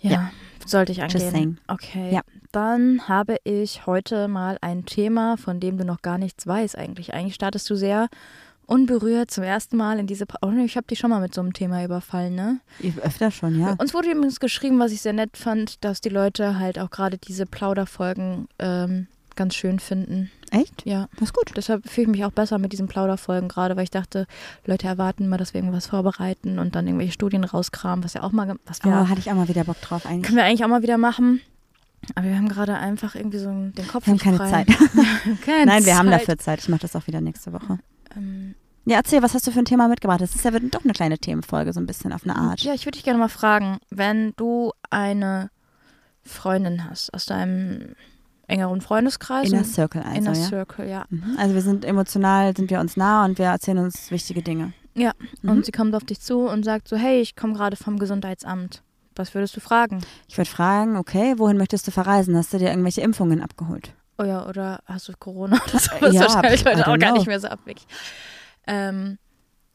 Ja, Ja. sollte ich angehen. Okay. Ja. Dann habe ich heute mal ein Thema, von dem du noch gar nichts weißt eigentlich. Eigentlich startest du sehr unberührt zum ersten Mal in diese... Pa oh, ich habe dich schon mal mit so einem Thema überfallen, ne? Öfter schon, ja. Uns wurde übrigens geschrieben, was ich sehr nett fand, dass die Leute halt auch gerade diese Plauderfolgen ähm, ganz schön finden. Echt? Ja, Das ist gut. deshalb fühle ich mich auch besser mit diesen Plauderfolgen gerade, weil ich dachte, Leute erwarten immer, dass wir irgendwas vorbereiten und dann irgendwelche Studien rauskramen, was ja auch mal, was wir Oh, hatte ich auch mal wieder Bock drauf eigentlich. können wir eigentlich auch mal wieder machen. Aber wir haben gerade einfach irgendwie so den Kopf Wir haben keine frei. Zeit. keine Nein, wir haben Zeit. dafür Zeit. Ich mache das auch wieder nächste Woche. Ähm, Ja, erzähl, was hast du für ein Thema mitgebracht? Das ist ja doch eine kleine Themenfolge, so ein bisschen auf eine Art. ja, ich würde dich gerne mal fragen, wenn du eine Freundin hast aus deinem engeren Freundeskreis, Inner Circle also, Inner ja. Circle, ja. Mhm. Also wir sind emotional, sind wir uns nah und wir erzählen uns wichtige Dinge. Ja, Mhm. und sie kommt auf dich zu und sagt so, hey, ich komme gerade vom Gesundheitsamt. Was würdest du fragen? Ich würde fragen, okay, wohin möchtest du verreisen? Hast du dir irgendwelche Impfungen abgeholt? Oh ja, oder hast du Corona oder so? Was Ja, wahrscheinlich I heute auch don't gar know. nicht mehr so abwegig. Ähm,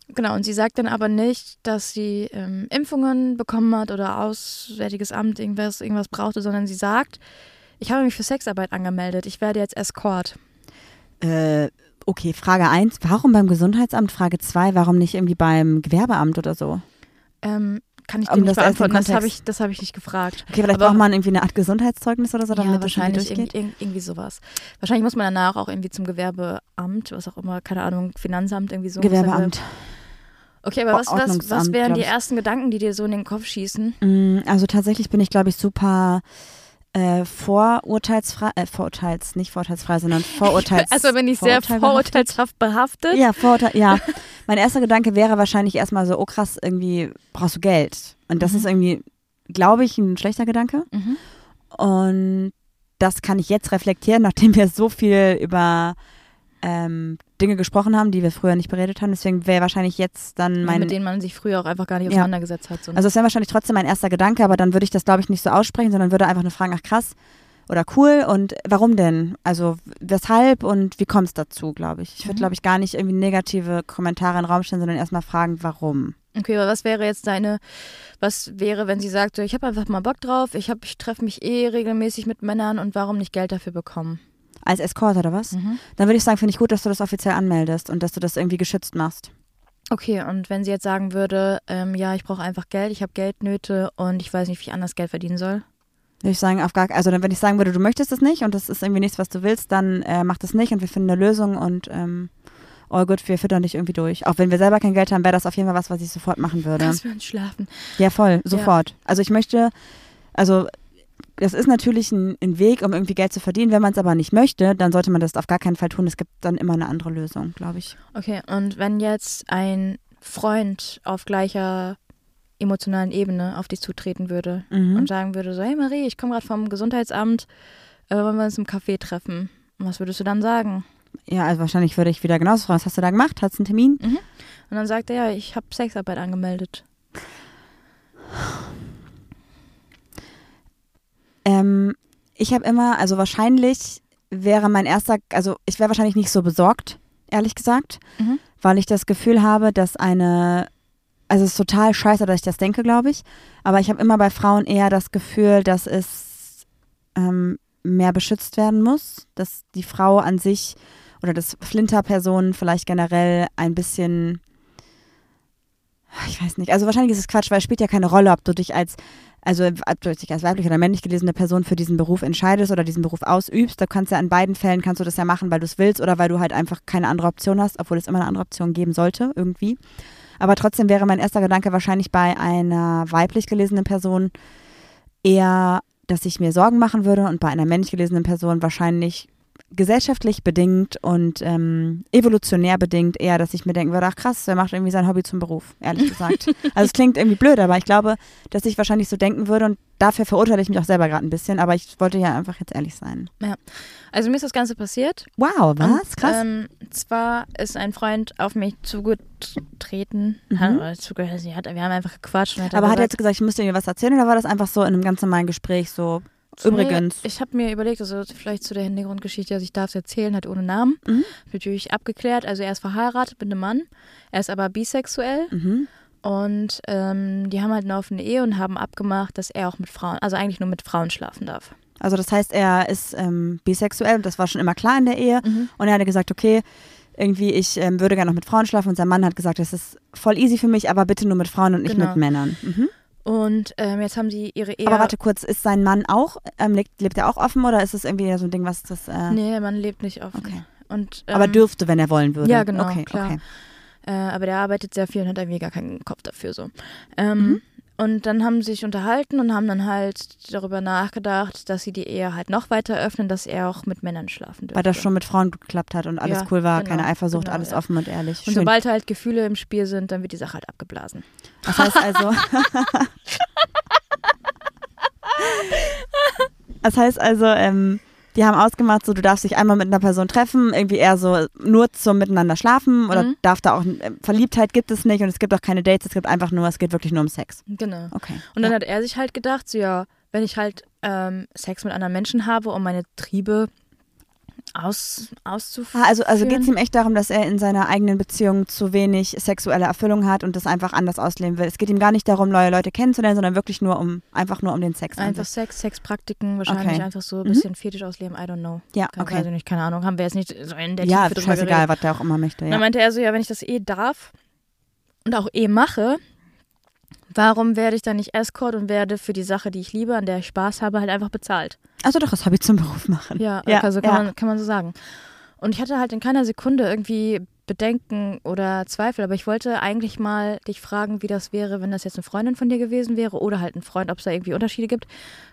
genau, und sie sagt dann aber nicht, dass sie ähm, Impfungen bekommen hat oder Auswärtiges Amt irgendwas, irgendwas brauchte, sondern sie sagt, ich habe mich für Sexarbeit angemeldet, ich werde jetzt Escort. Äh, okay, Frage 1, warum beim Gesundheitsamt? Frage 2, warum nicht irgendwie beim Gewerbeamt oder so? Ähm, kann ich dir nicht das beantworten, das habe ich, das habe ich nicht gefragt. Okay, vielleicht Aber- braucht man irgendwie eine Art Gesundheitszeugnis oder so, damit ja, das wahrscheinlich durchgeht. irg irg irgendwie sowas. Wahrscheinlich muss man danach auch irgendwie zum Gewerbeamt, was auch immer, keine Ahnung, Finanzamt irgendwie so. Gewerbeamt. Okay, aber was, was, was wären die ersten Gedanken, die dir so in den Kopf schießen? Mm, Also tatsächlich bin ich, glaube ich, super äh, vorurteilsfrei, äh, vorurteils, nicht vorurteilsfrei, sondern vorurteils. Also bin ich sehr vorurteilshaft behaftet. Ja, Vorurteil, ja. Mein erster Gedanke wäre wahrscheinlich erstmal so, oh krass, irgendwie brauchst du Geld. Und das Mhm. ist irgendwie, glaube ich, ein schlechter Gedanke. Mhm. Und das kann ich jetzt reflektieren, nachdem wir so viel über ähm, Dinge gesprochen haben, die wir früher nicht beredet haben. Deswegen wäre wahrscheinlich jetzt dann Ja, mein. mit denen man sich früher auch einfach gar nicht Ja. auseinandergesetzt hat. So. also es wäre wahrscheinlich trotzdem mein erster Gedanke, aber dann würde ich das, glaube ich, nicht so aussprechen, sondern würde einfach nur fragen, ach krass oder cool und warum denn? Also weshalb und wie kommt es dazu, glaube ich. Ich würde, Mhm. glaube ich, gar nicht irgendwie negative Kommentare in den Raum stellen, sondern erstmal fragen, warum. okay, aber was wäre jetzt deine, was wäre, wenn sie sagt, ich habe einfach mal Bock drauf, ich, hab- ich treffe mich eh regelmäßig mit Männern und warum nicht Geld dafür bekommen? Als Escort oder was? Mhm. Dann würde ich sagen, finde ich gut, dass du das offiziell anmeldest und dass du das irgendwie geschützt machst. Okay, und wenn sie jetzt sagen würde, ähm, ja, ich brauche einfach Geld, ich habe Geldnöte und ich weiß nicht, wie ich anders Geld verdienen soll. Würde ich sagen, auf gar also dann, wenn ich sagen würde, du möchtest es nicht und das ist irgendwie nichts, was du willst, dann äh, mach das nicht und wir finden eine Lösung und ähm, all good, wir füttern dich irgendwie durch. Auch wenn wir selber kein Geld haben, wäre das auf jeden Fall was, was ich sofort machen würde. Lass wir uns schlafen. Ja, voll, sofort. Also ich möchte, also das ist natürlich ein, ein Weg, um irgendwie Geld zu verdienen. Wenn man es aber nicht möchte, dann sollte man das auf gar keinen Fall tun. Es gibt dann immer eine andere Lösung, glaube ich. Okay, und wenn jetzt ein Freund auf gleicher emotionalen Ebene auf dich zutreten würde Mhm. und sagen würde, so, hey Marie, ich komme gerade vom Gesundheitsamt, äh, wollen wir uns im Café treffen? Was würdest du dann sagen? Ja, also wahrscheinlich würde ich wieder genauso fragen, was hast du da gemacht? Hattest du einen Termin? Und dann sagt er, ja, ich habe Sexarbeit angemeldet. Ähm, ich habe immer, also wahrscheinlich wäre mein erster, also ich wäre wahrscheinlich nicht so besorgt, ehrlich gesagt, Mhm. weil ich das Gefühl habe, dass eine, also es ist total scheiße, dass ich das denke, glaube ich, aber ich habe immer bei Frauen eher das Gefühl, dass es ähm, mehr beschützt werden muss, dass die Frau an sich oder dass Flinterpersonen vielleicht generell ein bisschen, ich weiß nicht, also wahrscheinlich ist es Quatsch, weil es spielt ja keine Rolle, ob du dich als also ob du dich als weiblich oder männlich gelesene Person für diesen Beruf entscheidest oder diesen Beruf ausübst, da kannst du ja in beiden Fällen kannst du das ja machen, weil du es willst oder weil du halt einfach keine andere Option hast, obwohl es immer eine andere Option geben sollte, irgendwie. Aber trotzdem wäre mein erster Gedanke wahrscheinlich bei einer weiblich gelesenen Person eher, dass ich mir Sorgen machen würde und bei einer männlich gelesenen Person wahrscheinlich gesellschaftlich bedingt und ähm, evolutionär bedingt eher, dass ich mir denken würde, ach krass, der macht irgendwie sein Hobby zum Beruf, ehrlich gesagt. also es klingt irgendwie blöd, aber ich glaube, dass ich wahrscheinlich so denken würde und dafür verurteile ich mich auch selber gerade ein bisschen, aber ich wollte ja einfach jetzt ehrlich sein. Also mir ist das Ganze passiert. Wow, was? Und, Krass. Ähm, zwar ist ein Freund auf mich zugetreten. Mhm. Hat, oder zuge sie hat, wir haben einfach gequatscht. Und hat aber hat er jetzt gesagt, ich müsste dir was erzählen oder war das einfach so in einem ganz normalen Gespräch so, übrigens? Ich habe mir überlegt, also vielleicht zu der Hintergrundgeschichte, also ich darf es erzählen, hat ohne Namen. Mhm. Natürlich abgeklärt. Also er ist verheiratet mit einem Mann. Er ist aber bisexuell. Mhm. Und ähm, die haben halt eine offene Ehe und haben abgemacht, dass er auch mit Frauen, also eigentlich nur mit Frauen schlafen darf. Also das heißt, er ist ähm, bisexuell und das war schon immer klar in der Ehe. Und er hatte gesagt, okay, irgendwie, ich ähm, würde gerne noch mit Frauen schlafen. Und sein Mann hat gesagt, das ist voll easy für mich, aber bitte nur mit Frauen und nicht Genau. mit Männern. Mhm. Und ähm, jetzt haben sie ihre Ehe. Aber warte kurz, ist sein Mann auch, ähm, lebt, lebt er auch offen oder ist es irgendwie so ein Ding, was das... Äh, Nee, man lebt nicht offen. Okay. Und, aber ähm, dürfte, wenn er wollen würde. ja, genau, Okay, klar. okay. Äh, aber der arbeitet sehr viel und hat irgendwie gar keinen Kopf dafür so. Ähm, Mhm. Und dann haben sie sich unterhalten und haben dann halt darüber nachgedacht, dass sie die Ehe halt noch weiter öffnen, dass er auch mit Männern schlafen dürfte. Weil das schon mit Frauen geklappt hat und alles Ja, cool war, genau, keine Eifersucht, genau, alles ja. offen und ehrlich. Und Schön. sobald halt Gefühle im Spiel sind, dann wird die Sache halt abgeblasen. Das heißt also. das heißt also, ähm, die haben ausgemacht, so du darfst dich einmal mit einer Person treffen, irgendwie eher so nur zum Miteinander schlafen oder Mhm. darf da auch äh, Verliebtheit gibt es nicht und es gibt auch keine Dates, es gibt einfach nur, es geht wirklich nur um Sex. Genau. Okay. Und dann ja. hat er sich halt gedacht, so ja, wenn ich halt ähm, Sex mit anderen Menschen habe, um meine Triebe aus, auszuführen. Also also geht es ihm echt darum, dass er in seiner eigenen Beziehung zu wenig sexuelle Erfüllung hat und das einfach anders ausleben will. Es geht ihm gar nicht darum, neue Leute kennenzulernen, sondern wirklich nur um einfach nur um den Sex. Einfach. Sex, Sexpraktiken, wahrscheinlich Okay. einfach so ein Mhm. bisschen Fetisch ausleben, I don't know. Ja, Keine, okay. Ich nicht, keine Ahnung, haben wir jetzt nicht so in der Ja, scheißegal, was der auch immer möchte. Ja. dann meinte er so, ja, wenn ich das eh darf und auch eh mache, warum werde ich dann nicht Escort und werde für die Sache, die ich liebe, an der ich Spaß habe, halt einfach bezahlt? Also doch das Hobby zum Beruf machen. Ja, Ja, also kann, ja. Man, kann man so sagen. Und ich hatte halt in keiner Sekunde irgendwie Bedenken oder Zweifel, aber ich wollte eigentlich mal dich fragen, wie das wäre, wenn das jetzt eine Freundin von dir gewesen wäre oder halt ein Freund, ob es da irgendwie Unterschiede gibt.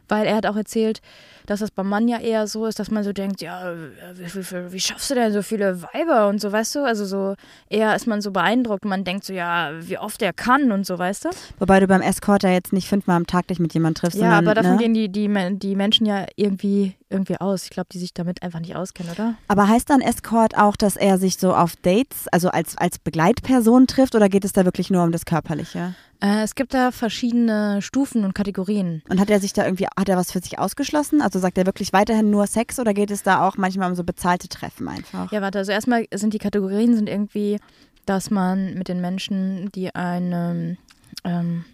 Weil er hat auch erzählt, dass das beim Mann ja eher so ist, dass man so denkt, ja, wie, wie, wie, schaffst du denn so viele Weiber und so, weißt du? Also so eher ist man so beeindruckt man denkt so, ja, wie oft er kann und so, weißt du? Wobei du beim Escort ja jetzt nicht fünfmal am Tag dich mit jemandem triffst, Ja, aber davon ne? gehen die, die, die Menschen ja irgendwie, irgendwie aus. Ich glaube, die sich damit einfach nicht auskennen, oder? Aber heißt dann Escort auch, dass er sich so auf Dates, also als, als Begleitperson trifft oder geht es da wirklich nur um das Körperliche? Äh, es gibt da verschiedene Stufen und Kategorien. Und hat er sich da irgendwie, hat er was für sich ausgeschlossen? Also sagt er wirklich weiterhin nur Sex oder geht es da auch manchmal um so bezahlte Treffen einfach? Ja, warte, also erstmal sind die Kategorien sind irgendwie, dass man mit den Menschen, die eine, ähm,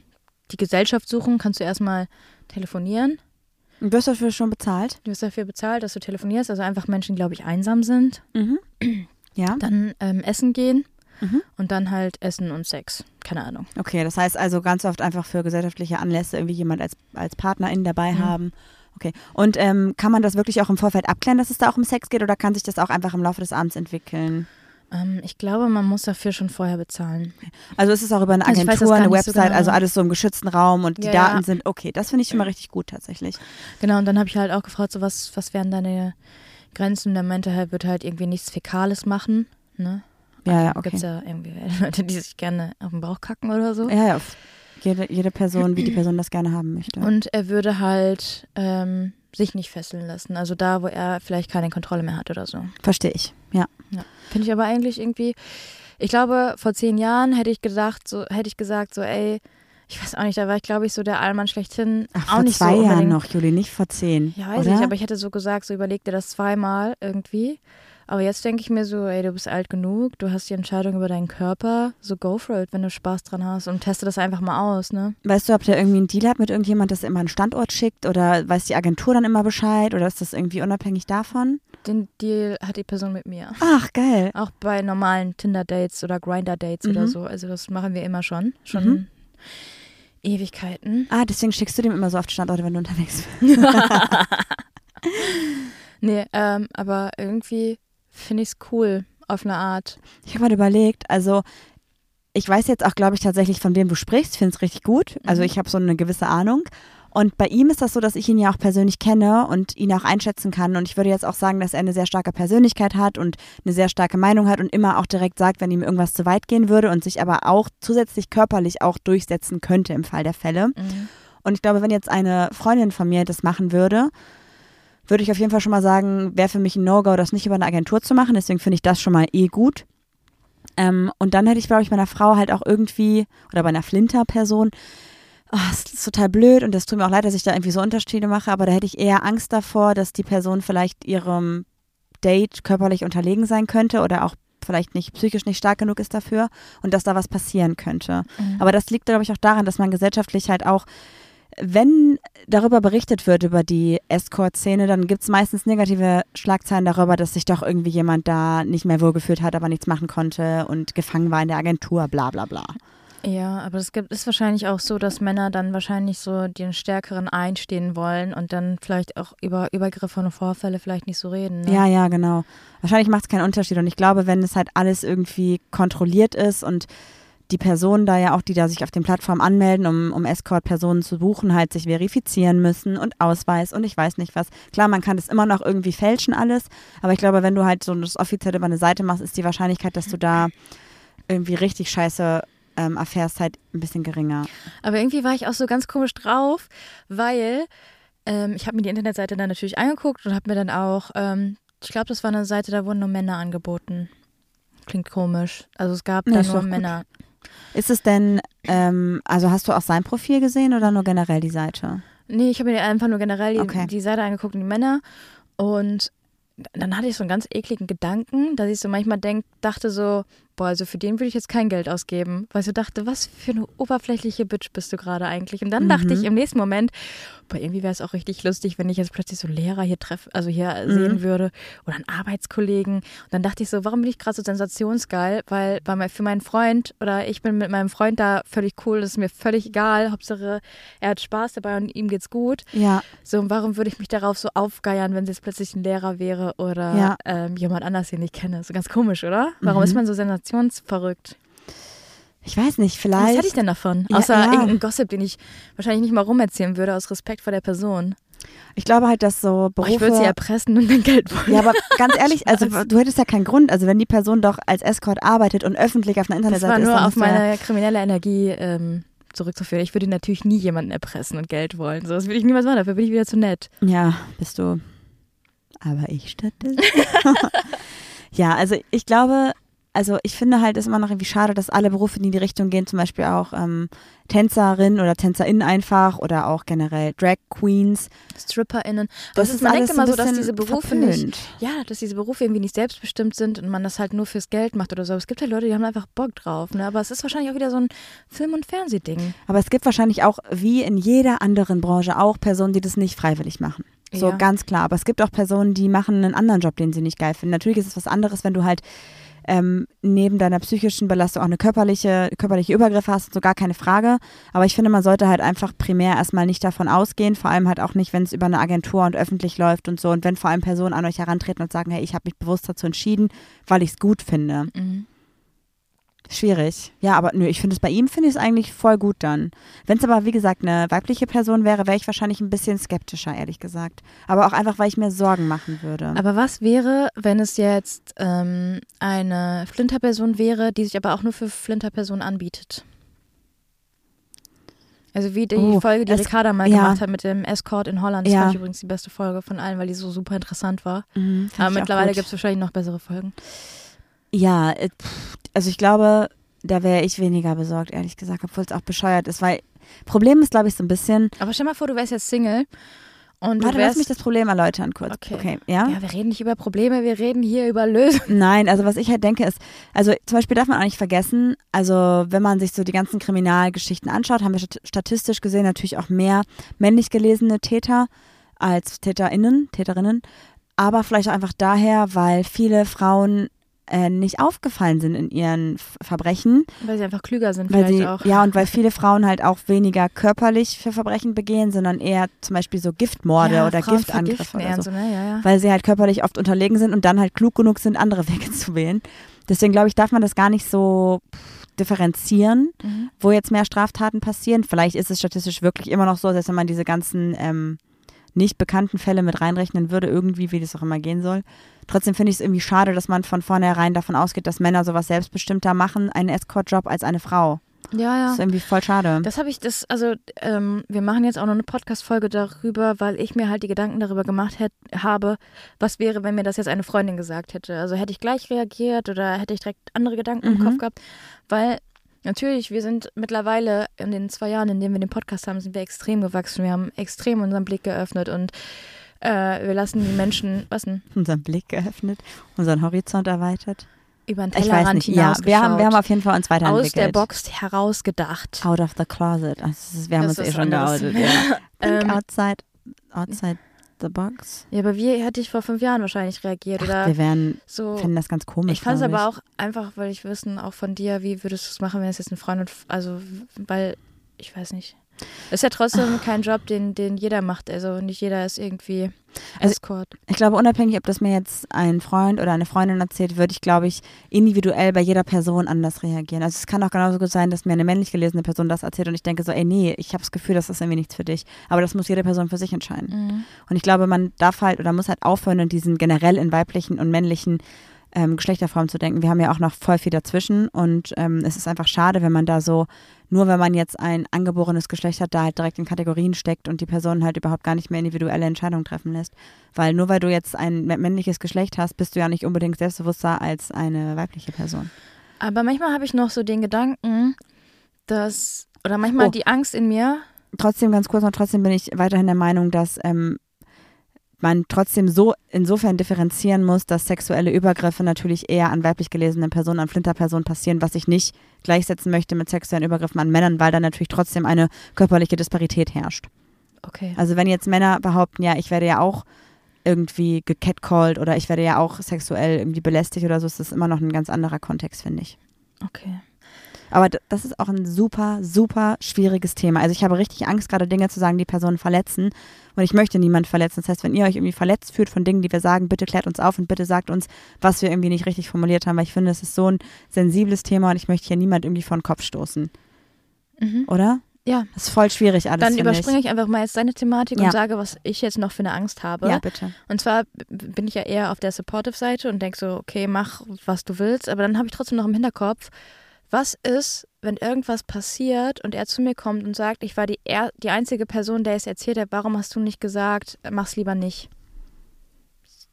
die Gesellschaft suchen, kannst du erstmal telefonieren. Und wirst du dafür schon bezahlt? Du wirst dafür bezahlt, dass du telefonierst. Also einfach Menschen, die, glaube ich, einsam sind. Mhm. Ja, Dann ähm, essen gehen Mhm. und dann halt Essen und Sex. Keine Ahnung. okay. Das heißt also ganz oft einfach für gesellschaftliche Anlässe irgendwie jemand als, als Partnerin dabei Mhm. haben. Okay. Und ähm, kann man das wirklich auch im Vorfeld abklären, dass es da auch um Sex geht oder kann sich das auch einfach im Laufe des Abends entwickeln? Ähm, ich glaube, man muss dafür schon vorher bezahlen. Also ist es auch über eine Also Agentur, weiß eine nicht so Website, genau. also alles so im geschützten Raum und die Ja, Daten ja. sind okay. Das finde ich schon mal richtig gut tatsächlich. Genau, und dann habe ich halt auch gefragt, so was, was wären deine Grenzen? Der meinte halt, wird halt irgendwie nichts Fäkales machen. Ne? Ja, ja, Gibt okay. es ja irgendwie Leute, die sich gerne auf den Bauch kacken oder so. Ja, ja. Jede, jede Person, wie die Person das gerne haben möchte. Und er würde halt ähm, sich nicht fesseln lassen. Also da, wo er vielleicht keine Kontrolle mehr hat oder so. Verstehe ich, ja. Ja. Finde ich aber eigentlich irgendwie, ich glaube, vor zehn Jahren hätte ich gedacht, so, hätte ich gesagt, so, ey, ich weiß auch nicht, da war ich, glaube ich, so der Allmann schlechthin. Ach, auch vor nicht zwei so Jahren noch, Juli, nicht vor zehn. Ja, weiß oder? ich, aber ich hätte so gesagt, so überleg dir das zweimal irgendwie. Aber jetzt denke ich mir so, ey, du bist alt genug, du hast die Entscheidung über deinen Körper, so go for it, wenn du Spaß dran hast und teste das einfach mal aus, ne? Weißt du, ob der irgendwie einen Deal hat mit irgendjemand, das immer einen Standort schickt oder weiß die Agentur dann immer Bescheid oder ist das irgendwie unabhängig davon? Den Deal hat die Person mit mir. Ach, geil. Auch bei normalen Tinder-Dates oder Grinder-Dates oder Mhm. so. Also das machen wir immer schon. Schon Mhm. Ewigkeiten. Ah, deswegen schickst du dem immer so oft Standorte, wenn du unterwegs bist. Nee, ähm, aber irgendwie finde ich es cool auf eine Art. Ich habe mal überlegt, also ich weiß jetzt auch, glaube ich, tatsächlich, von wem du sprichst, finde es richtig gut. Also Mhm. ich habe so eine gewisse Ahnung. Und bei ihm ist das so, dass ich ihn ja auch persönlich kenne und ihn auch einschätzen kann. Und ich würde jetzt auch sagen, dass er eine sehr starke Persönlichkeit hat und eine sehr starke Meinung hat und immer auch direkt sagt, wenn ihm irgendwas zu weit gehen würde und sich aber auch zusätzlich körperlich auch durchsetzen könnte im Fall der Fälle. Mhm. Und ich glaube, wenn jetzt eine Freundin von mir das machen würde, würde ich auf jeden Fall schon mal sagen, wäre für mich ein No-Go, das nicht über eine Agentur zu machen. Deswegen finde ich das schon mal eh gut. Ähm, und dann hätte ich, glaube ich, bei einer Frau halt auch irgendwie, oder bei einer Flinter-Person, oh, es ist total blöd und das tut mir auch leid, dass ich da irgendwie so Unterschiede mache, aber da hätte ich eher Angst davor, dass die Person vielleicht ihrem Date körperlich unterlegen sein könnte oder auch vielleicht nicht psychisch nicht stark genug ist dafür und dass da was passieren könnte. Mhm. Aber das liegt, glaube ich, auch daran, dass man gesellschaftlich halt auch, wenn darüber berichtet wird, über die Escort-Szene, dann gibt es meistens negative Schlagzeilen darüber, dass sich doch irgendwie jemand da nicht mehr wohlgefühlt hat, aber nichts machen konnte und gefangen war in der Agentur, bla bla bla. Ja, aber es gibt, ist wahrscheinlich auch so, dass Männer dann wahrscheinlich so den Stärkeren einstehen wollen und dann vielleicht auch über Übergriffe und Vorfälle vielleicht nicht so reden. Ne? Ja, ja, genau. Wahrscheinlich macht es keinen Unterschied. Und ich glaube, wenn es halt alles irgendwie kontrolliert ist und die Personen da ja auch, die da sich auf den Plattformen anmelden, um, um Escort-Personen zu buchen, halt sich verifizieren müssen und Ausweis und ich weiß nicht was. Klar, man kann das immer noch irgendwie fälschen alles, aber ich glaube, wenn du halt so das offiziell über eine Seite machst, ist die Wahrscheinlichkeit, dass du da irgendwie richtig scheiße ähm, erfährst, halt ein bisschen geringer. Aber irgendwie war ich auch so ganz komisch drauf, weil ähm, ich habe mir die Internetseite dann natürlich angeguckt und habe mir dann auch, ähm, ich glaube, das war eine Seite, da wurden nur Männer angeboten. Klingt komisch. Also es gab Nee, da nur doch gut. Ist es denn, ähm, also hast du auch sein Profil gesehen oder nur generell die Seite? Nee, ich habe mir einfach nur generell die, Okay. die Seite angeguckt und die Männer. Und dann hatte ich so einen ganz ekligen Gedanken, dass ich so manchmal denk, dachte so, boah, also für den würde ich jetzt kein Geld ausgeben. Weil ich so dachte, was für eine oberflächliche Bitch bist du gerade eigentlich? Und dann dachte Mhm. ich im nächsten Moment, boah, irgendwie wäre es auch richtig lustig, wenn ich jetzt plötzlich so Lehrer hier treffe, also hier Mhm. sehen würde oder einen Arbeitskollegen. Und dann dachte ich so, warum bin ich gerade so sensationsgeil? Weil mein, für meinen Freund oder ich bin mit meinem Freund da völlig cool, das ist mir völlig egal. Hauptsache, er hat Spaß dabei und ihm geht's gut. Ja, So, und warum würde ich mich darauf so aufgeiern, wenn es jetzt plötzlich ein Lehrer wäre oder Ja. ähm, jemand anders, den ich kenne? So ganz komisch, oder? Warum Mhm. ist man so sensationsverrückt? ich weiß nicht, Was vielleicht. hätte ich denn davon? Ja, Außer ja. irgendeinen Gossip, den ich wahrscheinlich nicht mal rumerzählen würde, aus Respekt vor der Person. Ich glaube halt, dass so Berufe. ich würde sie erpressen und dann Geld wollen. ja, aber ganz ehrlich, also du hättest ja keinen Grund. Also wenn die Person doch als Escort arbeitet und öffentlich auf einer das Internetseite war ist, nur dann auf musst du ja- meine kriminelle Energie ähm, zurückzuführen. Ich würde natürlich nie jemanden erpressen und Geld wollen. So, das würde ich niemals machen, dafür bin ich wieder zu nett. Ja, bist du. Aber ich stattdessen. ja, also ich glaube, also ich finde halt, ist immer noch irgendwie schade, dass alle Berufe, die in die Richtung gehen, zum Beispiel auch ähm, Tänzerin oder TänzerInnen einfach oder auch generell Drag Queens. StripperInnen. Das Das ist man denkt immer so, dass diese Berufe nicht verpönt. Ja, dass diese Berufe irgendwie nicht selbstbestimmt sind und man das halt nur fürs Geld macht oder so. Aber es gibt halt Leute, die haben einfach Bock drauf. Ne? Aber es ist wahrscheinlich auch wieder so ein Film- und Fernsehding. Aber es gibt wahrscheinlich auch, wie in jeder anderen Branche, auch Personen, die das nicht freiwillig machen. So Ja. ganz klar. Aber es gibt auch Personen, die machen einen anderen Job, den sie nicht geil finden. Natürlich ist es was anderes, wenn du halt ähm, neben deiner psychischen Belastung auch eine körperliche, körperliche Übergriffe hast, so gar keine Frage. Aber ich finde, man sollte halt einfach primär erstmal nicht davon ausgehen, vor allem halt auch nicht, wenn es über eine Agentur und öffentlich läuft und so. Und wenn vor allem Personen an euch herantreten und sagen, hey, ich habe mich bewusst dazu entschieden, weil ich es gut finde. Mhm. Schwierig. Ja, aber nö, ich finde es bei ihm, finde ich es eigentlich voll gut dann. Wenn es aber, wie gesagt, eine weibliche Person wäre, wäre ich wahrscheinlich ein bisschen skeptischer, ehrlich gesagt. Aber auch einfach, weil ich mir Sorgen machen würde. Aber was wäre, wenn es jetzt ähm, eine Flinterperson wäre, die sich aber auch nur für Flinterpersonen anbietet? Also wie die Oh, Folge, die es- Ricarda mal ja. gemacht hat mit dem Escort in Holland. Das Ja. fand ich übrigens die beste Folge von allen, weil die so super interessant war. Mhm, Aber mittlerweile gibt es wahrscheinlich noch bessere Folgen. Ja, äh, pff, also ich glaube, da wäre ich weniger besorgt, ehrlich gesagt, obwohl es auch bescheuert ist, weil Problem ist, glaube ich, so ein bisschen. Aber stell mal vor, du wärst jetzt Single und Warte, lass mich das Problem erläutern kurz. Okay. ja? ja, wir reden nicht über Probleme, wir reden hier über Lösungen. Nein, also was ich halt denke ist, also zum Beispiel darf man auch nicht vergessen, also wenn man sich so die ganzen Kriminalgeschichten anschaut, haben wir stat- statistisch gesehen natürlich auch mehr männlich gelesene Täter als TäterInnen, Täterinnen, aber vielleicht auch einfach daher, weil viele Frauen äh, nicht aufgefallen sind in ihren Verbrechen, Weil sie einfach klüger sind weil vielleicht sie, auch. ja, und weil viele Frauen halt auch weniger körperlich für Verbrechen begehen, sondern eher zum Beispiel so Giftmorde ja, oder Frauen Giftangriffe oder so so. Ne? Ja, ja. weil sie halt körperlich oft unterlegen sind und dann halt klug genug sind, andere Wege zu wählen. Deswegen glaube ich, darf man das gar nicht so differenzieren, Mhm. wo jetzt mehr Straftaten passieren. Vielleicht ist es statistisch wirklich immer noch so, dass wenn man diese ganzen ähm, nicht bekannten Fälle mit reinrechnen würde, irgendwie, wie das auch immer gehen soll. Trotzdem finde ich es irgendwie schade, dass man von vornherein davon ausgeht, dass Männer sowas selbstbestimmter machen, einen Escort-Job als eine Frau. ja, Das ja. ist irgendwie voll schade. Das habe ich, das, also ähm, wir machen jetzt auch noch eine Podcast-Folge darüber, weil ich mir halt die Gedanken darüber gemacht hätt, habe, was wäre, wenn mir das jetzt eine Freundin gesagt hätte. Also hätte ich gleich reagiert oder hätte ich direkt andere Gedanken im Mhm. Kopf gehabt. Weil natürlich, wir sind mittlerweile in den zwei Jahren, in denen wir den Podcast haben, sind wir extrem gewachsen. Wir haben extrem unseren Blick geöffnet und äh, wir lassen die Menschen, was denn, unseren Blick geöffnet, unseren Horizont erweitert. über den Ich weiß Tellerrand nicht, ja, wir haben, wir haben auf jeden Fall uns aus weiterentwickelt. der Box herausgedacht. Out of the closet. Also wir haben Das uns eh schon geoutet. Ja. Think Ähm, outside, outside the box. Ja, aber wie hätte ich vor fünf Jahren wahrscheinlich reagiert? Ach, Oder wir wären, so. finden das ganz komisch. Ich fand es aber auch einfach, weil ich wissen, auch von dir, wie würdest du es machen, wenn es jetzt eine Freundin, also, weil, ich weiß nicht. Ist ja trotzdem kein Job, den, den jeder macht. Also nicht jeder ist irgendwie Also- Escort. Ich glaube, unabhängig, ob das mir jetzt ein Freund oder eine Freundin erzählt, würde ich, glaube ich, individuell bei jeder Person anders reagieren. Also es kann auch genauso gut sein, dass mir eine männlich gelesene Person das erzählt und ich denke so, ey, nee, ich habe das Gefühl, das ist irgendwie nichts für dich. Aber das muss jede Person für sich entscheiden. Mhm. Und ich glaube, man darf halt oder muss halt aufhören, in diesen generell in weiblichen und männlichen ähm, Geschlechterformen zu denken. Wir haben ja auch noch voll viel dazwischen und ähm, es ist einfach schade, wenn man da so, nur wenn man jetzt ein angeborenes Geschlecht hat, da halt direkt in Kategorien steckt und die Person halt überhaupt gar nicht mehr individuelle Entscheidungen treffen lässt. Weil nur weil du jetzt ein mä- männliches Geschlecht hast, bist du ja nicht unbedingt selbstbewusster als eine weibliche Person. Aber manchmal habe ich noch so den Gedanken, dass, oder manchmal Oh. die Angst in mir, trotzdem ganz kurz noch, trotzdem bin ich weiterhin der Meinung, dass ähm, man trotzdem so insofern differenzieren muss, dass sexuelle Übergriffe natürlich eher an weiblich gelesenen Personen, an Flinterpersonen passieren, was ich nicht gleichsetzen möchte mit sexuellen Übergriffen an Männern, weil da natürlich trotzdem eine körperliche Disparität herrscht. okay. Also wenn jetzt Männer behaupten, ja, ich werde ja auch irgendwie gecatcalled oder ich werde ja auch sexuell irgendwie belästigt oder so, ist das immer noch ein ganz anderer Kontext, finde ich. Okay. Aber das ist auch ein super, super schwieriges Thema. Also ich habe richtig Angst, gerade Dinge zu sagen, die Personen verletzen. Und ich möchte niemanden verletzen. Das heißt, wenn ihr euch irgendwie verletzt fühlt von Dingen, die wir sagen, bitte klärt uns auf und bitte sagt uns, was wir irgendwie nicht richtig formuliert haben. Weil ich finde, es ist so ein sensibles Thema und ich möchte hier niemand irgendwie vor den Kopf stoßen. Mhm. Oder? Ja. Das ist voll schwierig alles, Dann überspringe ich einfach mal jetzt deine Thematik Ja. und sage, was ich jetzt noch für eine Angst habe. Ja, bitte. Und zwar bin ich ja eher auf der Supportive-Seite und denke so, okay, mach, was du willst. Aber dann habe ich trotzdem noch im Hinterkopf, was ist, wenn irgendwas passiert und er zu mir kommt und sagt, ich war die, er die einzige Person, der es erzählt hat, warum hast du nicht gesagt, mach's lieber nicht.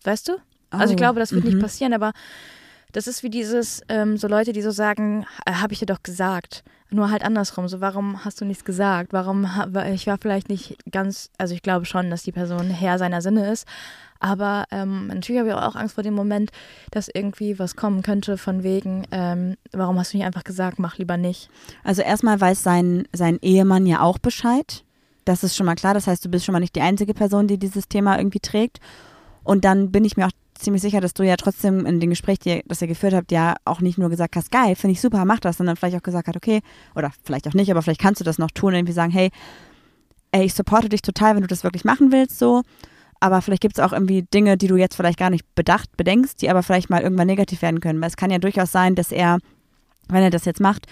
Weißt du? Also ich Oh, glaube, das wird nicht mhm. passieren, aber das ist wie dieses, ähm, so Leute, die so sagen, habe ich dir doch gesagt. Nur halt andersrum. So, warum hast du nichts gesagt? Warum, ich war vielleicht nicht ganz, also ich glaube schon, dass die Person Herr seiner Sinne ist. Aber ähm, natürlich habe ich auch Angst vor dem Moment, dass irgendwie was kommen könnte von wegen, ähm, warum hast du nicht einfach gesagt, mach lieber nicht. Also erstmal weiß sein, sein Ehemann ja auch Bescheid. Das ist schon mal klar. Das heißt, du bist schon mal nicht die einzige Person, die dieses Thema irgendwie trägt. Und dann bin ich mir auch ziemlich sicher, dass du ja trotzdem in dem Gespräch, die, das ihr geführt habt, ja auch nicht nur gesagt hast, geil, finde ich super, mach das, sondern vielleicht auch gesagt hat, okay, oder vielleicht auch nicht, aber vielleicht kannst du das noch tun und irgendwie sagen, hey, ey, ich supporte dich total, wenn du das wirklich machen willst, so. Aber vielleicht gibt es auch irgendwie Dinge, die du jetzt vielleicht gar nicht bedacht bedenkst, die aber vielleicht mal irgendwann negativ werden können. Weil es kann ja durchaus sein, dass er, wenn er das jetzt macht,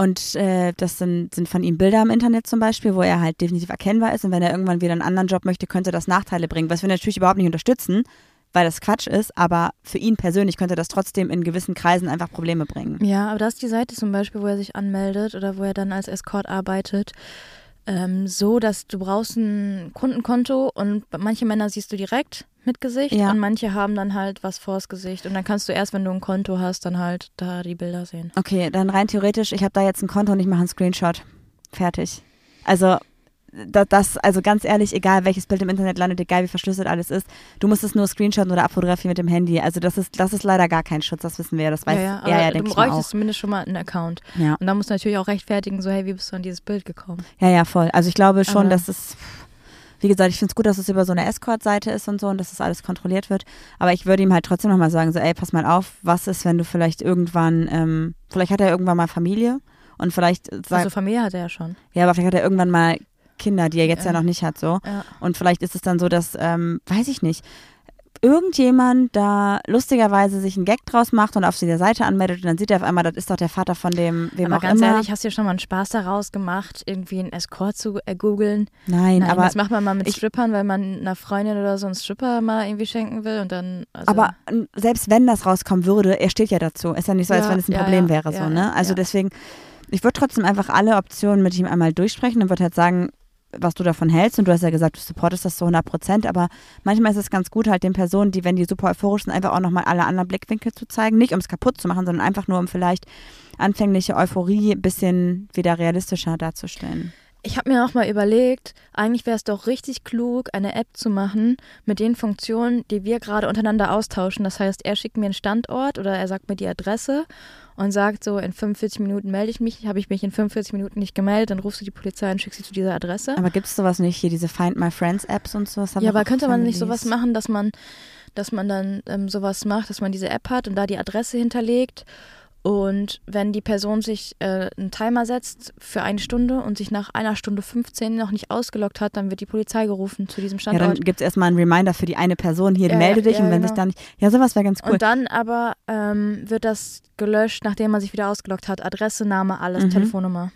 und äh, das sind, sind von ihm Bilder im Internet zum Beispiel, wo er halt definitiv erkennbar ist. Und wenn er irgendwann wieder einen anderen Job möchte, könnte das Nachteile bringen. Was wir natürlich überhaupt nicht unterstützen, weil das Quatsch ist. Aber für ihn persönlich könnte das trotzdem in gewissen Kreisen einfach Probleme bringen. Ja, aber da ist die Seite zum Beispiel, wo er sich anmeldet oder wo er dann als Escort arbeitet. ähm, so, dass du brauchst ein Kundenkonto und manche Männer siehst du direkt mit Gesicht Ja. und manche haben dann halt was vors Gesicht und dann kannst du erst, wenn du ein Konto hast, dann halt da die Bilder sehen. Okay, dann rein theoretisch, ich habe da jetzt ein Konto und ich mache einen Screenshot. Fertig. Also das, also ganz ehrlich, egal welches Bild im Internet landet, egal wie verschlüsselt alles ist, du musst es nur screenshotten oder abfotografieren mit dem Handy. Also das ist, das ist leider gar kein Schutz, das wissen wir ja, das weiß ja, ja, er ja, du denke ich mal bräuchtest auch. zumindest schon mal einen Account. Ja. Und dann musst du natürlich auch rechtfertigen, so hey, wie bist du an dieses Bild gekommen? ja, ja, voll. Also ich glaube schon, Aber- dass es, wie gesagt, ich finde es gut, dass es über so eine Escort-Seite ist und so und dass das alles kontrolliert wird. Aber ich würde ihm halt trotzdem nochmal sagen, so ey, pass mal auf, was ist, wenn du vielleicht irgendwann, ähm, vielleicht hat er irgendwann mal Familie und vielleicht Also Familie hat er ja schon. ja, aber vielleicht hat er irgendwann mal Kinder, die er jetzt ja, Ja. noch nicht hat, so. Ja. Und vielleicht ist es dann so, dass, ähm, weiß ich nicht, irgendjemand da lustigerweise sich einen Gag draus macht und auf dieser Seite anmeldet und dann sieht er auf einmal, das ist doch der Vater von dem, wem aber auch ganz immer. ehrlich, hast du dir schon mal einen Spaß daraus gemacht, irgendwie einen Escort zu äh, googeln? Nein, Nein, aber, das macht man mal mit ich- Strippern, weil man einer Freundin oder so einen Stripper mal irgendwie schenken will und dann. Also, aber selbst wenn das rauskommen würde, er steht ja dazu. Ist ja nicht so, als Ja, wenn es ein ja, Problem ja, wäre, ja, so, ne? Also ja. deswegen, ich würde trotzdem einfach alle Optionen mit ihm einmal durchsprechen und würde halt sagen, was du davon hältst. Und du hast ja gesagt, du supportest das zu 100 Prozent. Aber manchmal ist es ganz gut, halt den Personen, die, wenn die super euphorisch sind, einfach auch nochmal alle anderen Blickwinkel zu zeigen. Nicht, um es kaputt zu machen, sondern einfach nur, um vielleicht anfängliche Euphorie ein bisschen wieder realistischer darzustellen. Ich habe mir auch mal überlegt, eigentlich wäre es doch richtig klug, eine App zu machen mit den Funktionen, die wir gerade untereinander austauschen. Das heißt, er schickt mir einen Standort oder er sagt mir die Adresse und sagt so, in 45 Minuten melde ich mich. Habe ich mich in 45 Minuten nicht gemeldet, dann rufst du die Polizei und schickst sie zu dieser Adresse. Aber gibt es sowas nicht, hier diese Find My Friends Apps und so? Das haben Ja, aber könnte man nicht sowas machen, dass man, dass man dann ähm, sowas macht, dass man diese App hat und da die Adresse hinterlegt und wenn die Person sich äh, einen Timer setzt für eine Stunde und sich nach einer Stunde 15 noch nicht ausgeloggt hat, dann wird die Polizei gerufen zu diesem Ja, dann Standort. gibt es erstmal einen Reminder für die eine Person, hier, Ja, melde dich ja, und wenn genau. sich dann nicht. Ja, sowas wäre ganz cool. Und dann aber ähm, wird das gelöscht, nachdem man sich wieder ausgeloggt hat. Adresse, Name, alles, Mhm. Telefonnummer.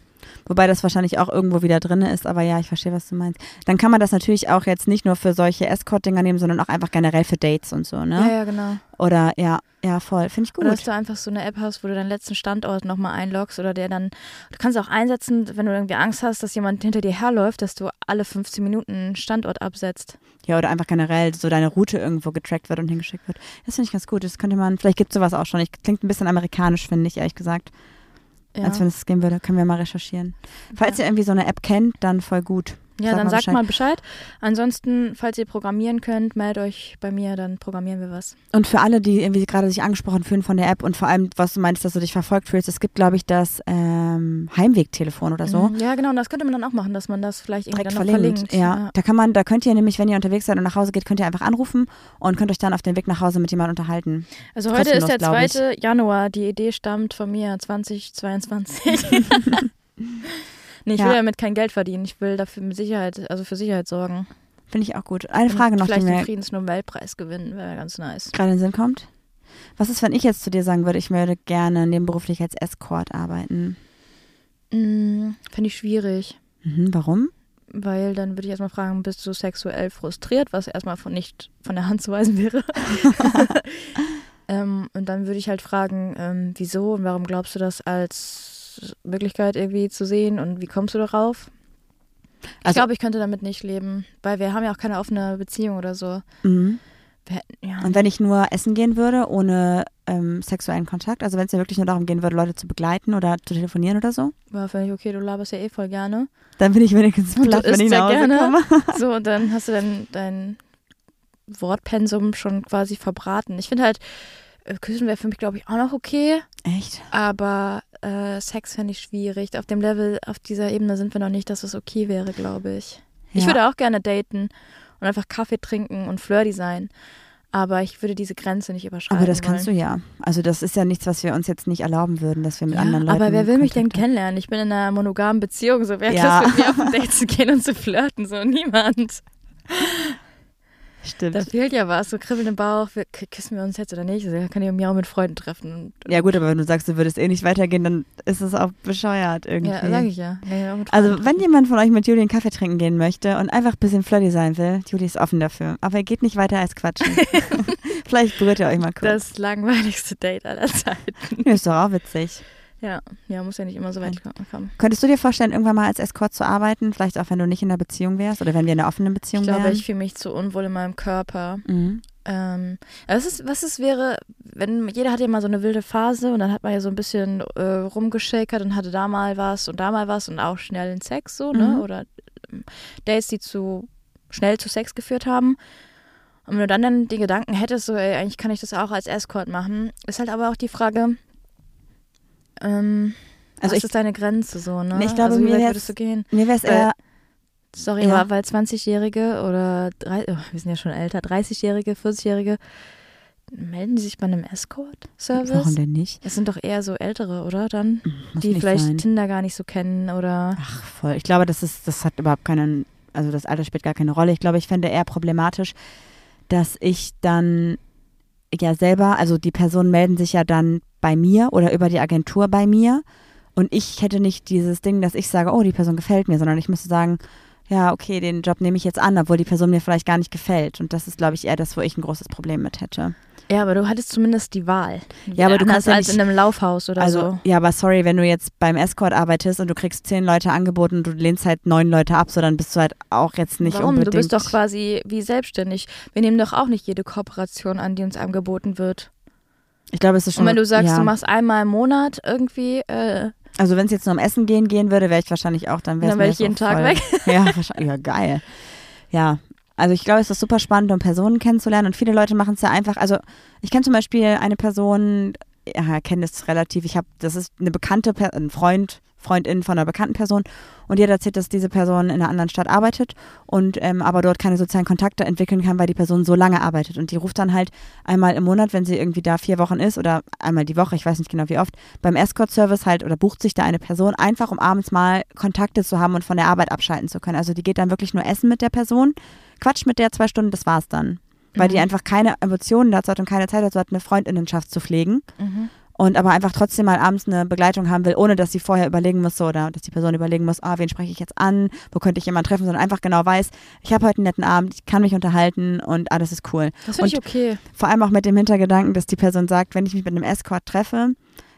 Wobei das wahrscheinlich auch irgendwo wieder drin ist, aber ja, ich verstehe, was du meinst. Dann kann man das natürlich auch jetzt nicht nur für solche Escort-Dinger nehmen, sondern auch einfach generell für Dates und so, ne? Ja, ja, genau. Oder ja, ja, voll. Finde ich gut. Oder dass du einfach so eine App hast, wo du deinen letzten Standort nochmal einloggst oder der dann, du kannst auch einsetzen, wenn du irgendwie Angst hast, dass jemand hinter dir herläuft, dass du alle 15 Minuten einen Standort absetzt. Ja, oder einfach generell so deine Route irgendwo getrackt wird und hingeschickt wird. Das finde ich ganz gut. Das könnte man, vielleicht gibt es sowas auch schon. Ich, klingt ein bisschen amerikanisch, finde ich, ehrlich gesagt. Ja, Als wenn es gehen würde, können wir mal recherchieren. Falls ihr irgendwie so eine App kennt, dann voll gut. Ja sag dann mal sagt Bescheid. mal Bescheid. Ansonsten, falls ihr programmieren könnt, meldet euch bei mir, dann programmieren wir was. Und für alle, die irgendwie gerade sich angesprochen fühlen von der App und vor allem, was du meinst, dass du dich verfolgt fühlst, es gibt, glaube ich, das ähm, Heimwegtelefon oder so. Mhm. Ja, genau, und das könnte man dann auch machen, dass man das vielleicht irgendwie direkt dann noch verlinkt. verlinkt. Ja. da kann man, da könnt ihr nämlich, wenn ihr unterwegs seid und nach Hause geht, könnt ihr einfach anrufen und könnt euch dann auf den Weg nach Hause mit jemandem unterhalten. Also heute ist der Kostenlos, glaub 2. Januar. Die Idee stammt von mir 2022. nee, ich Ja. will damit kein Geld verdienen. Ich will dafür mit Sicherheit, also für Sicherheit sorgen. Finde ich auch gut. Eine Frage noch, die Vielleicht den Friedensnobelpreis gewinnen, wäre ganz nice. gerade in den Sinn kommt. Was ist, wenn ich jetzt zu dir sagen würde, ich würde gerne nebenberuflich als Escort arbeiten? Mm, Finde ich schwierig. Mhm, warum? Weil dann würde ich erstmal fragen, bist du sexuell frustriert, was erstmal von nicht von der Hand zu weisen wäre. ähm, und dann würde ich halt fragen, ähm, wieso und warum glaubst du das als Möglichkeit irgendwie zu sehen und wie kommst du darauf? Ich Also- glaube, ich könnte damit nicht leben, weil wir haben ja auch keine offene Beziehung oder so. Mhm. Wir, ja. Und wenn ich nur essen gehen würde, ohne ähm, sexuellen Kontakt, also wenn es mir wirklich nur darum gehen würde, Leute zu begleiten oder zu telefonieren oder so, War völlig okay, du laberst ja eh voll gerne. dann bin ich wenigstens platt, wenn ich nach Hause gerne. komme. So, und dann hast du dein, dein Wortpensum schon quasi verbraten. Ich finde halt, äh, Küssen wäre für mich, glaube ich, auch noch okay, Echt? aber äh, Sex fände ich schwierig. Auf dem Level, auf dieser Ebene sind wir noch nicht, dass es okay wäre, glaube ich. Ich Ja. würde auch gerne daten und einfach Kaffee trinken und flirty sein. Aber ich würde diese Grenze nicht überschreiten. Aber das kannst wollen. du ja. Also das ist ja nichts, was wir uns jetzt nicht erlauben würden, dass wir mit Ja, anderen Leuten aber wer will mich denn Kontakt haben. kennenlernen? Ich bin in einer monogamen Beziehung, so wer hat Ja. Lust mit mir auf ein Date zu gehen und zu flirten? So niemand. Stimmt. Da fehlt ja was, so Kribbeln im Bauch, wir, küssen wir uns jetzt oder nicht? Also, kann ich mich auch mit Freunden treffen. Und, ja gut, aber wenn du sagst, du würdest eh nicht weitergehen, dann ist es auch bescheuert irgendwie. ja sage ich ja. Auch mit Also wenn jemand von euch mit Juli einen Kaffee trinken gehen möchte und einfach ein bisschen flirty sein will, Juli ist offen dafür. Aber er geht nicht weiter als quatschen. Vielleicht berührt ihr euch mal kurz. Das langweiligste Date aller Zeiten. Ja, ist doch auch witzig. Ja, ja, muss ja nicht immer so weit kommen. Könntest du dir vorstellen, irgendwann mal als Escort zu arbeiten? Vielleicht auch, wenn du nicht in einer Beziehung wärst oder wenn wir in einer offenen Beziehung Ich glaube, wären? ich fühle mich zu unwohl in meinem Körper. mhm. Ähm, was ist, was ist wäre, wenn jeder hat ja mal so eine wilde Phase und dann hat man ja so ein bisschen äh, rumgeschakert und hatte da mal was und da mal was und auch schnell den Sex so, ne? Mhm. Oder ähm, Dates, die zu schnell zu Sex geführt haben. Und wenn du dann, dann die Gedanken hättest, so, ey, eigentlich kann ich das auch als Escort machen, ist halt aber auch die Frage, ähm, Also ich- ist deine Grenze so, ne? Ich glaube, also, wie mir weit wär's- würdest du gehen? Mir wäre es Weil- eher, Sorry, Ja. weil 20-Jährige oder drei, oh, wir sind ja schon älter, 30-Jährige, 40-Jährige, melden die sich bei einem Escort-Service? warum denn nicht? Es sind doch eher so ältere, oder? Dann, Muss die vielleicht sein. Tinder gar nicht so kennen oder. Ach, voll. Ich glaube, das ist, das hat überhaupt keinen, also das Alter spielt gar keine Rolle. Ich glaube, ich fände eher problematisch, dass ich dann ja selber, also die Personen melden sich ja dann bei mir oder über die Agentur bei mir und ich hätte nicht dieses Ding, dass ich sage, oh, die Person gefällt mir, sondern ich müsste sagen, ja, okay, den Job nehme ich jetzt an, obwohl die Person mir vielleicht gar nicht gefällt. Und das ist, glaube ich, eher das, wo ich ein großes Problem mit hätte. Ja, aber du hattest zumindest die Wahl. Ja, aber du kannst ja als nicht- in einem Laufhaus oder also, so. ja, aber sorry, wenn du jetzt beim Escort arbeitest und du kriegst zehn Leute angeboten und du lehnst halt neun Leute ab, so dann bist du halt auch jetzt nicht Warum? unbedingt. Du bist doch quasi wie selbstständig. Wir nehmen doch auch nicht jede Kooperation an, die uns angeboten wird. Ich glaube, es ist schon. Und wenn du sagst, ja. du machst einmal im Monat irgendwie, äh, Also wenn es jetzt nur um Essen gehen gehen würde, wäre ich wahrscheinlich auch, dann wäre Dann wär ich jeden Tag weg. Ja, wahrscheinlich. Ja, geil. Ja. Also ich glaube, es ist super spannend, um Personen kennenzulernen und viele Leute machen es ja einfach. Also ich kenne zum Beispiel eine Person, ja, kenne es relativ. Ich habe, das ist eine bekannte, Per- ein Freund, Freundin von einer bekannten Person und die hat erzählt, dass diese Person in einer anderen Stadt arbeitet und ähm, aber dort keine sozialen Kontakte entwickeln kann, weil die Person so lange arbeitet und die ruft dann halt einmal im Monat, wenn sie irgendwie da vier Wochen ist oder einmal die Woche, ich weiß nicht genau wie oft, beim Escort-Service halt oder bucht sich da eine Person einfach, um abends mal Kontakte zu haben und von der Arbeit abschalten zu können. Also die geht dann wirklich nur essen mit der Person, quatscht mit der zwei Stunden, das war's dann. Weil die Mhm. einfach keine Emotionen dazu hat und keine Zeit dazu hat, eine Freundinnenschaft zu pflegen mhm. Und aber einfach trotzdem mal abends eine Begleitung haben will, ohne dass sie vorher überlegen muss so, oder dass die Person überlegen muss, ah, wen spreche ich jetzt an, wo könnte ich jemanden treffen, sondern einfach genau weiß, ich habe heute einen netten Abend, ich kann mich unterhalten und alles ist cool. das finde ich okay. Vor allem auch mit dem Hintergedanken, dass die Person sagt, wenn ich mich mit einem Escort treffe,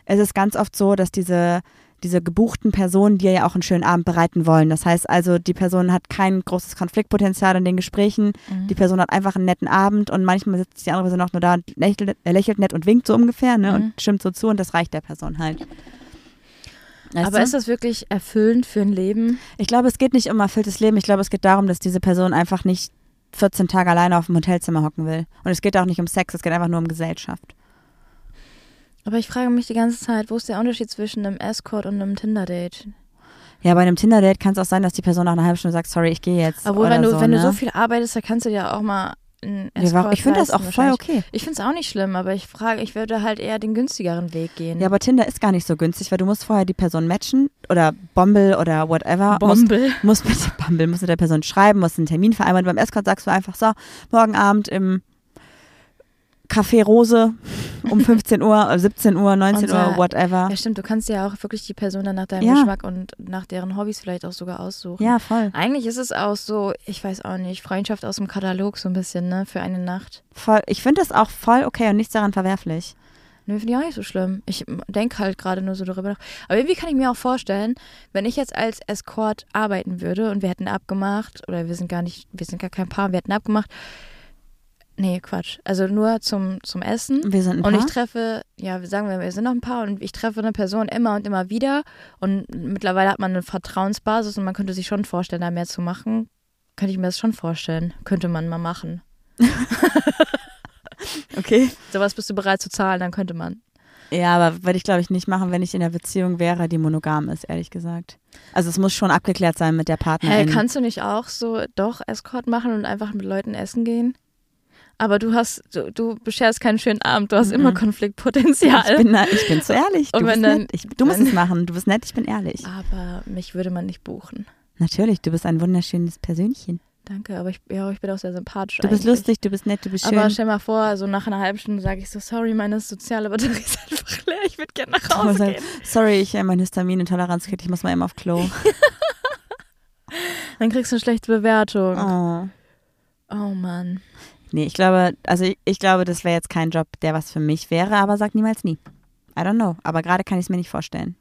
ist es ganz oft so, dass diese, diese gebuchten Personen dir ja auch einen schönen Abend bereiten wollen. Das heißt also, die Person hat kein großes Konfliktpotenzial in den Gesprächen. Mhm. Die Person hat einfach einen netten Abend und manchmal sitzt die andere Person auch nur da und lächelt, äh, lächelt nett und winkt so ungefähr ne, Mhm. und stimmt so zu und das reicht der Person halt. Weißt Aber du? ist das wirklich erfüllend für ein Leben? Ich glaube, es geht nicht um erfülltes Leben. Ich glaube, es geht darum, dass diese Person einfach nicht 14 Tage alleine auf dem Hotelzimmer hocken will. Und es geht auch nicht um Sex, es geht einfach nur um Gesellschaft. Aber ich frage mich die ganze Zeit, wo ist der Unterschied zwischen einem Escort und einem Tinder-Date? Ja, bei einem Tinder-Date kann es auch sein, dass die Person nach einer halben Stunde sagt, sorry, ich gehe jetzt. Obwohl, wenn du, so, wenn ne? du so viel arbeitest, da kannst du dir auch mal einen ja, Escort Ich finde das auch voll okay. Ich finde es auch nicht schlimm, aber ich frage, ich würde halt eher den günstigeren Weg gehen. Ja, aber Tinder ist gar nicht so günstig, weil du musst vorher die Person matchen oder Bumble oder whatever. Bombe. Musst, musst mit Bumble, musst mit der Person schreiben, musst einen Termin vereinbaren. Beim Escort sagst du einfach so, morgen Abend im Café Rose um 15 Uhr, äh, 17 Uhr, 19 Und, Uhr, äh, whatever. Ja, stimmt. Du kannst ja auch wirklich die Person dann nach deinem Ja. Geschmack und nach deren Hobbys vielleicht auch sogar aussuchen. Ja, voll. Eigentlich ist es auch so, ich weiß auch nicht, Freundschaft aus dem Katalog so ein bisschen, ne, für eine Nacht. voll. Ich finde das auch voll okay und nichts daran verwerflich. Nö, finde ich auch nicht so schlimm. Ich denke halt gerade nur so darüber nach. Aber irgendwie kann ich mir auch vorstellen, wenn ich jetzt als Escort arbeiten würde und wir hätten abgemacht, oder wir sind gar nicht, wir sind gar kein Paar, wir hätten abgemacht. Nee, Quatsch. Also nur zum, zum Essen. Wir sind ein Und Paar. ich treffe, ja, wir sagen wir, wir sind noch ein Paar und ich treffe eine Person immer und immer wieder. Und mittlerweile hat man eine Vertrauensbasis und man könnte sich schon vorstellen, da mehr zu machen. Könnte ich mir das schon vorstellen. Könnte man mal machen. okay. Sowas bist du bereit zu zahlen, dann könnte man. Ja, aber würde ich glaube ich nicht machen, wenn ich in einer Beziehung wäre, die monogam ist, ehrlich gesagt. Also es muss schon abgeklärt sein mit der Hey, Partnerin. kannst du nicht auch so doch Escort machen und einfach mit Leuten essen gehen? Aber du hast, du, du bescherst keinen schönen Abend, du hast immer Mhm. Konfliktpotenzial. ich, bin, ich bin zu ehrlich. Du bist dann- nett. Ich, du musst es machen. Du bist nett, ich bin ehrlich. Aber mich würde man nicht buchen. Natürlich, du bist ein wunderschönes Persönchen. Danke, aber ich, ja, ich bin auch sehr sympathisch. Du bist eigentlich. lustig, du bist nett, du bist schön. Aber stell mal vor, so nach einer halben Stunde sage ich so, sorry, meine soziale Batterie ist einfach leer, ich würde gerne nach Hause gehen. Sorry, ich äh, mein Histaminintoleranzkit, ich muss mal eben auf Klo. Dann kriegst du eine schlechte Bewertung. Oh. Oh Mann. Nee, ich glaube, also ich, ich glaube, das wäre jetzt kein Job, der was für mich wäre, aber sag niemals nie. I don't know. Aber gerade kann ich es mir nicht vorstellen.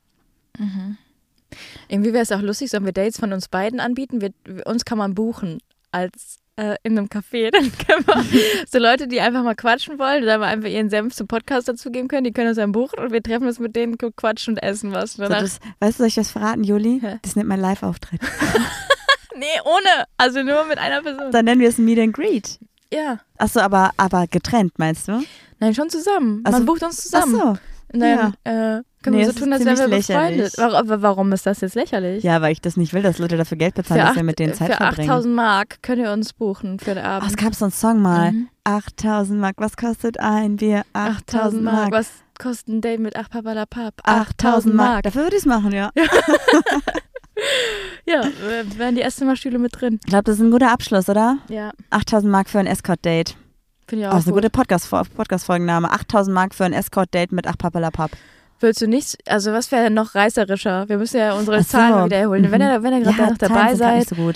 Irgendwie wäre es auch lustig, sollen wir Dates von uns beiden anbieten? Wir, wir- uns kann man buchen als äh, in einem Café. Dann können wir so Leute, die einfach mal quatschen wollen oder mal einfach ihren Senf zum Podcast dazugeben können, die können uns dann buchen und wir treffen uns mit denen, quatschen und essen was. So, das, weißt du, soll ich das verraten, Juli? Hä? Das nennt mein Live-Auftritt. nee, ohne. Also nur mit einer Person. Dann nennen wir es Meet and Greet. Ja. Achso, aber, aber getrennt, meinst du? Nein, schon zusammen. Also- man bucht uns zusammen. Achso. Und dann äh, können Nee, wir so tun, als wären wir befreundet. Warum, warum ist das jetzt lächerlich? Ja, weil ich das nicht will, dass Leute dafür Geld bezahlen, dass wir mit denen Zeit für verbringen. 8000 Mark könnt ihr uns buchen für den Oh, Abend. es gab so einen Song mal. Mhm. 8000 Mark, was kostet ein Bier? 8000 Mark. Was kostet ein Date mit 8 Papalapap? 8000 Mark. Dafür würde ich es machen, ja. Ja, äh, wären die Esszimmerstühle mit drin. Ich glaube, das ist ein guter Abschluss, oder? Ja, 8000 Mark für ein Escort-Date. finde ich Oh, auch das ist eine gut. gute Podcast- Podcast-Folgenname. 8000 Mark für ein Escort-Date mit 8 Papalapap. Willst du nicht, also was wäre noch reißerischer? Wir müssen ja unsere Ach so. Zahlen wieder erholen. Wenn ihr, wenn ihr gerade ja, noch dabei seid, so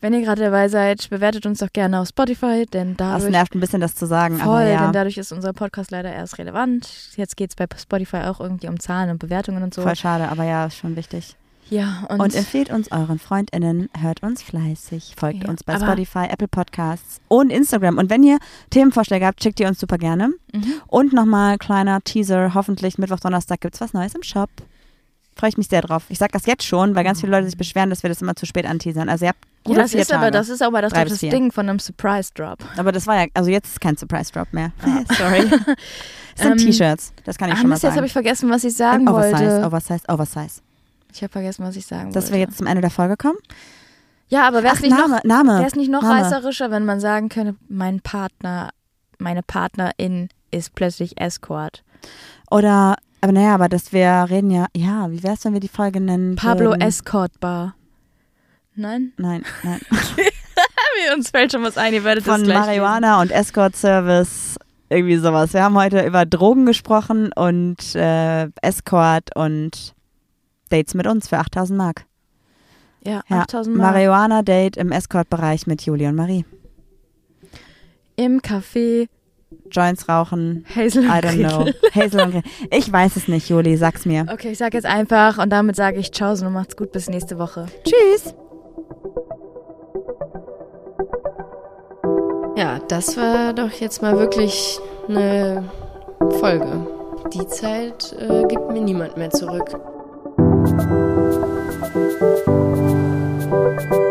wenn ihr gerade dabei seid, bewertet uns doch gerne auf Spotify, denn Das dadurch nervt ein bisschen, das zu sagen. voll, aber ja. denn dadurch ist unser Podcast leider erst relevant. Jetzt geht es bei Spotify auch irgendwie um Zahlen und Bewertungen und so. Voll schade, aber ja, ist schon wichtig. Ja, und, Und, empfehlt uns euren FreundInnen, hört uns fleißig, folgt Ja, uns bei aber- Spotify, Apple Podcasts und Instagram. Und wenn ihr Themenvorschläge habt, schickt ihr uns super gerne. mhm. Und nochmal kleiner Teaser, hoffentlich Mittwoch, Donnerstag gibt es was Neues im Shop. Freue ich mich sehr drauf. Ich sage das jetzt schon, weil ganz viele Leute sich beschweren, dass wir das immer zu spät anteasern. Also ihr habt ja, das ist aber Tage. das ist aber das, das. Ding von einem Surprise Drop. aber das war ja, also jetzt ist kein Surprise Drop mehr. Sorry. Es sind Ähm, T-Shirts, das kann ich Ah, schon mal Mist, jetzt habe sagen. ich vergessen, was ich sagen Oversize, wollte. Oversize, Oversize. Ich habe vergessen, was ich sagen Dass wollte. wir jetzt zum Ende der Folge kommen? ja, aber wäre es nicht, noch- Name, Name. wär's nicht noch Name. reißerischer, wenn man sagen könnte, mein Partner, meine Partnerin ist plötzlich Escort. Oder, aber naja, aber dass wir reden ja, ja, wie wär's, wenn wir die Folge nennen? Pablo würden? Escort Bar. Nein? Nein, nein. Uns fällt schon was ein, ihr werdet Von das gleich Marihuana und Escort Service, irgendwie sowas. Wir haben heute über Drogen gesprochen und äh, Escort und Dates mit uns für 8000 Mark. Ja, Ja, 8000 Mark. Marihuana-Date im Escort-Bereich mit Julie und Marie. Im Café Joints rauchen, Hazel I und don't know. Hazel und Gretel. Ich weiß es nicht, Juli, sag's mir. Okay, ich sag jetzt einfach und damit sage ich Ciao und macht's gut bis nächste Woche. Tschüss. Ja, das war doch jetzt mal wirklich eine Folge. Die Zeit äh, gibt mir niemand mehr zurück. Thank you.